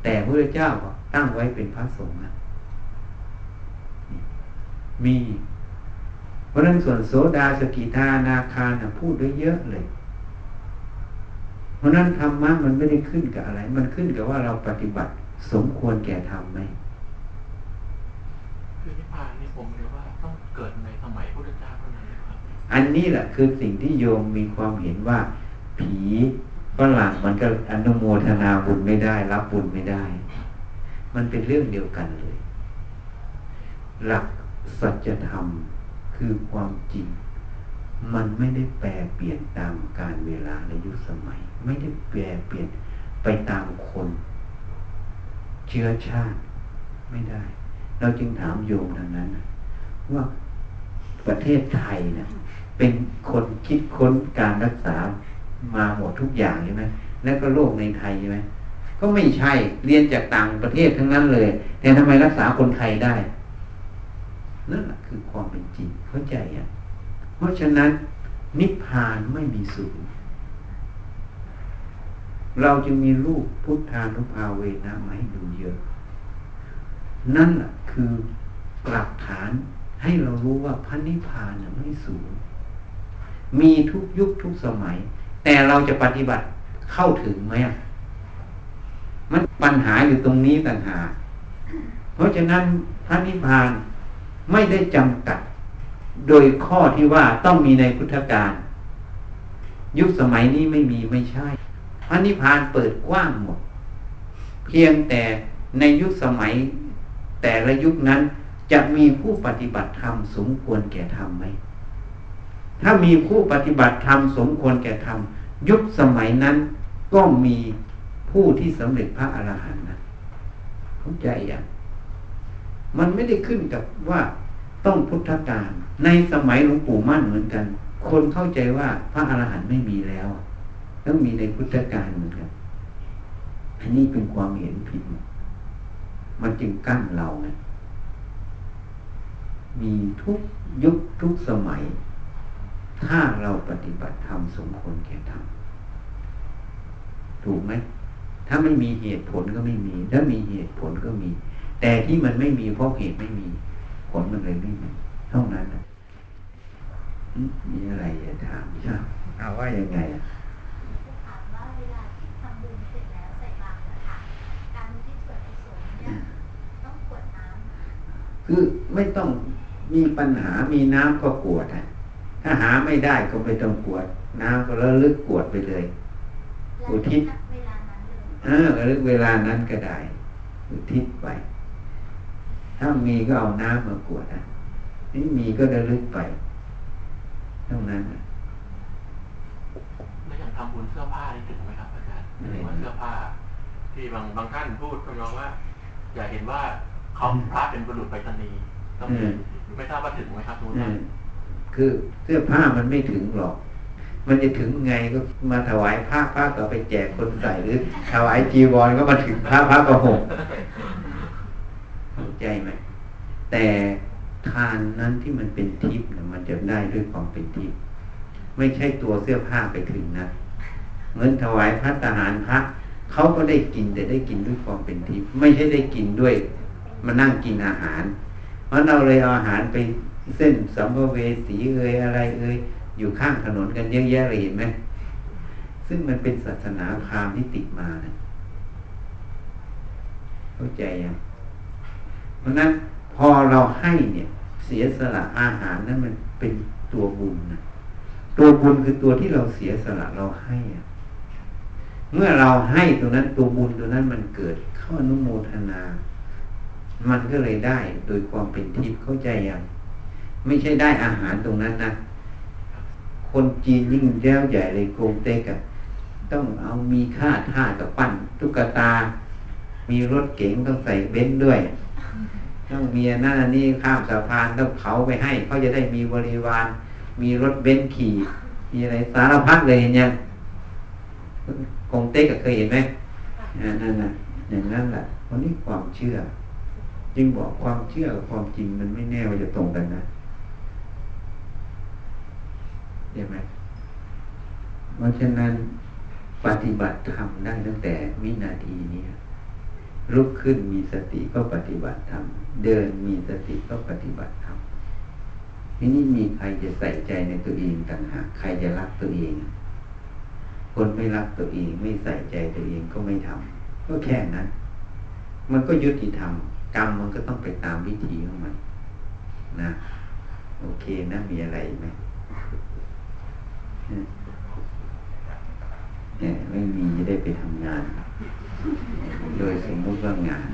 แต่พระเจ้าตั้งไว้เป็นพระสงฆ์มีเพราะนั้นส่วนโสดาสกิทานาคานะพูดได้เยอะเลย เพราะนั้นธรรมะมันไม่ได้ขึ้นกับอะไร มันขึ้นกับว่าเราปฏิบัติสมควรแก่ธรรมไหมคือนิพพานนี่ผมเรียกว่า เกิดในสมัยพุทธเจ้าเท่านั้นนะครับอันนี้แหละคือสิ่งที่โยมมีความเห็นว่า ผีฝรั่งมันก็อนุโมทนาบุญไม่ได้ รับบุญไม่ได้ มันเป็นเรื่องเดียวกันเลย หลักสัจธรรมคือความจริง มันไม่ได้แปรเปลี่ยนตามการเวลาและยุคสมัย ไม่ได้แปรเปลี่ยนไปตามคน เชื้อชาติไม่ได้ เราจึงถามโยมทางนั้นนะ ว่าประเทศไทยเนะเป็นคนคิดค้นการรักษามาหมดทุกอย่างใช่ไหมแล้วก็โลกในไทยใช่ไหมก็ไม่ใช่เรียนจากต่างประเทศทั้งนั้นเลย แต่ทำไมรักษาคนไทยได้นั่นแหละคือความเป็นจริงเข้าใจอะเพราะฉะนั้นนิพพานไม่มีศูนย์เราจึงมีรูปพุทธานุภาเวนะมาให้ดูเยอะ นั่นแหละคือหลักฐาน ให้เรารู้ว่าพระนิพพานไม่สูง มีทุกยุคทุกสมัย แต่เราจะปฏิบัติเข้าถึงไหมมันปัญหาอยู่ตรงนี้ต่างหากเพราะฉะนั้นพระนิพพานไม่ได้จำกัด โดยข้อที่ว่าต้องมีในพุทธการ ยุคสมัยนี้ไม่มีไม่ใช่ พระนิพพานเปิดกว้างหมด เพียงแต่ในยุคสมัยแต่ละยุคนั้น จะมีผู้ปฏิบัติธรรมสมควรแก่ธรรมไหม ถ้ามีผู้ปฏิบัติธรรมสมควรแก่ธรรมยุคสมัยนั้นก็มีผู้ที่สำเร็จพระอรหันต์นะเข้าใจอย่างมันไม่ได้ขึ้นกับว่าต้องพุทธการในสมัยหลวงปู่มั่นเหมือนกัน คนเข้าใจว่าพระอรหันต์ไม่มีแล้วต้องมีในพุทธการเหมือนกัน อันนี้เป็นความเห็นผิด มันจึงกั้นเราไง มีทุกยุคทุกสมัย ถ้าเราปฏิบัติธรรมสมควรแก่ธรรมถูกไหมถ้าไม่มีเหตุผลก็ไม่มี ถ้ามีเหตุผลก็มี แต่ที่มันไม่มีเพราะเหตุไม่มี ผลมันเลยไม่มีเท่านั้นนะมีอะไรจะถามใช่เอาว่ายังไงอะ ถามว่าเวลาที่ทำบุญเสร็จแล้วใส่บาตรอะค่ะ การที่ส่วนกุศลเนี่ยต้องกรวดน้ำ คือไม่ต้องมีปัญหามีน้ำก็กวดอะถ้าหาไม่ได้ก็ไม่ต้องกวด น้ำก็ระลึกกวดไปเลยอุทิศเวลานั้นเลยเออระลึกเวลานั้นก็ได้ อุทิศไป ถ้ามีก็เอาน้ำมากวดนะไม่มีก็ระลึกไปเท่านั้นน่ะแล้วอย่างทำบุญเสื้อผ้านี่ถึงไหมครับอาจารย์หรือว่าเสื้อผ้า ที่บางบางท่านพูดทำนองว่า อยากเห็นว่า เขาพระเป็นบุรุษไปรษณีย์ต้องมีไม่ทราบว่าถึงไหมครับทุกอืท่านมคือเสื้อผ้ามันไม่ถึงหรอก มันจะถึงไงก็มาถวายผ้าผ้าก็ไปแจกคนใส่หรือถวายจีวรก็มาถึงผ้าผ้าก็ห่มเข้าใจไหมแต่ทานนั้นที่มันเป็นทิพย์นะมันจะได้ด้วยความเป็นทิพย์ไม่ใช่ตัวเสื้อผ้าไปถึงนะเหมือนถวายพระทหารพระเขาก็ได้กินแต่ได้กินด้วยความเป็นทิพย์ไม่ใช่ได้กินด้วย มานั่งกินอาหาร เพราะเราเลยเอาอาหารไปเส้นสัมภเวสีเอ่ยอะไรเอ่ยอยู่ข้างถนนกันเยอะแยะเลยเห็นไหมซึ่งมันเป็นศาสนาพราหมณ์ที่ติดมานะเข้าใจยังเพราะนั้นพอเราให้เนี่ย เสียสละอาหารนั้นมันเป็นตัวบุญนะตัวบุญคือตัวที่เราเสียสละเราให้อะเมื่อเราให้ตัวนั้นตัวบุญตัวนั้นมันเกิดเข้าอนุโมทนา มันก็เลยได้โดยความเป็นทิพย์เข้าใจยังไม่ใช่ได้อาหารตรงนั้นนะคนจีนยิ่งแล้วใหญ่เลยกงเต็กอะต้องเอามีข้าทาสกับปั้นตุ๊กตา มีรถเก๋งต้องใส่เบนซ์ด้วย ต้องมีอันนั่นอันนี่ข้ามสะพานต้องเผาไปให้เขาจะได้มีบริวาร มีรถเบนซ์ขี่มีอะไรสารพัดเลยเห็นยังกงเต็กเคยเห็นไหมนั่นน่ะอย่างนั้นแหละวันนี้ความเชื่อ จึงบอกความเชื่อกับความจริงมันไม่แน่ว่าจะตรงกันนะใช่ไหมเพราะฉะนั้นปฏิบัติธรรมได้ตั้งแต่วินาทีนี้ลุกขึ้นมีสติก็ปฏิบัติธรรมเดินมีสติก็ปฏิบัติธรรมทีนี้มีใครจะใส่ใจในตัวเองต่างหากใครจะรักตัวเอง คนไม่รักตัวเองไม่ใส่ใจตัวเองก็ไม่ทำก็แค่นั้น มันก็ยุติธรรม กรรมมันก็ต้องไปตามวิธีของมันนะ โอเคนะมีอะไรไหมเนี่ยไม่มีจะได้ไปทำงาน โดยสมมติว่างาน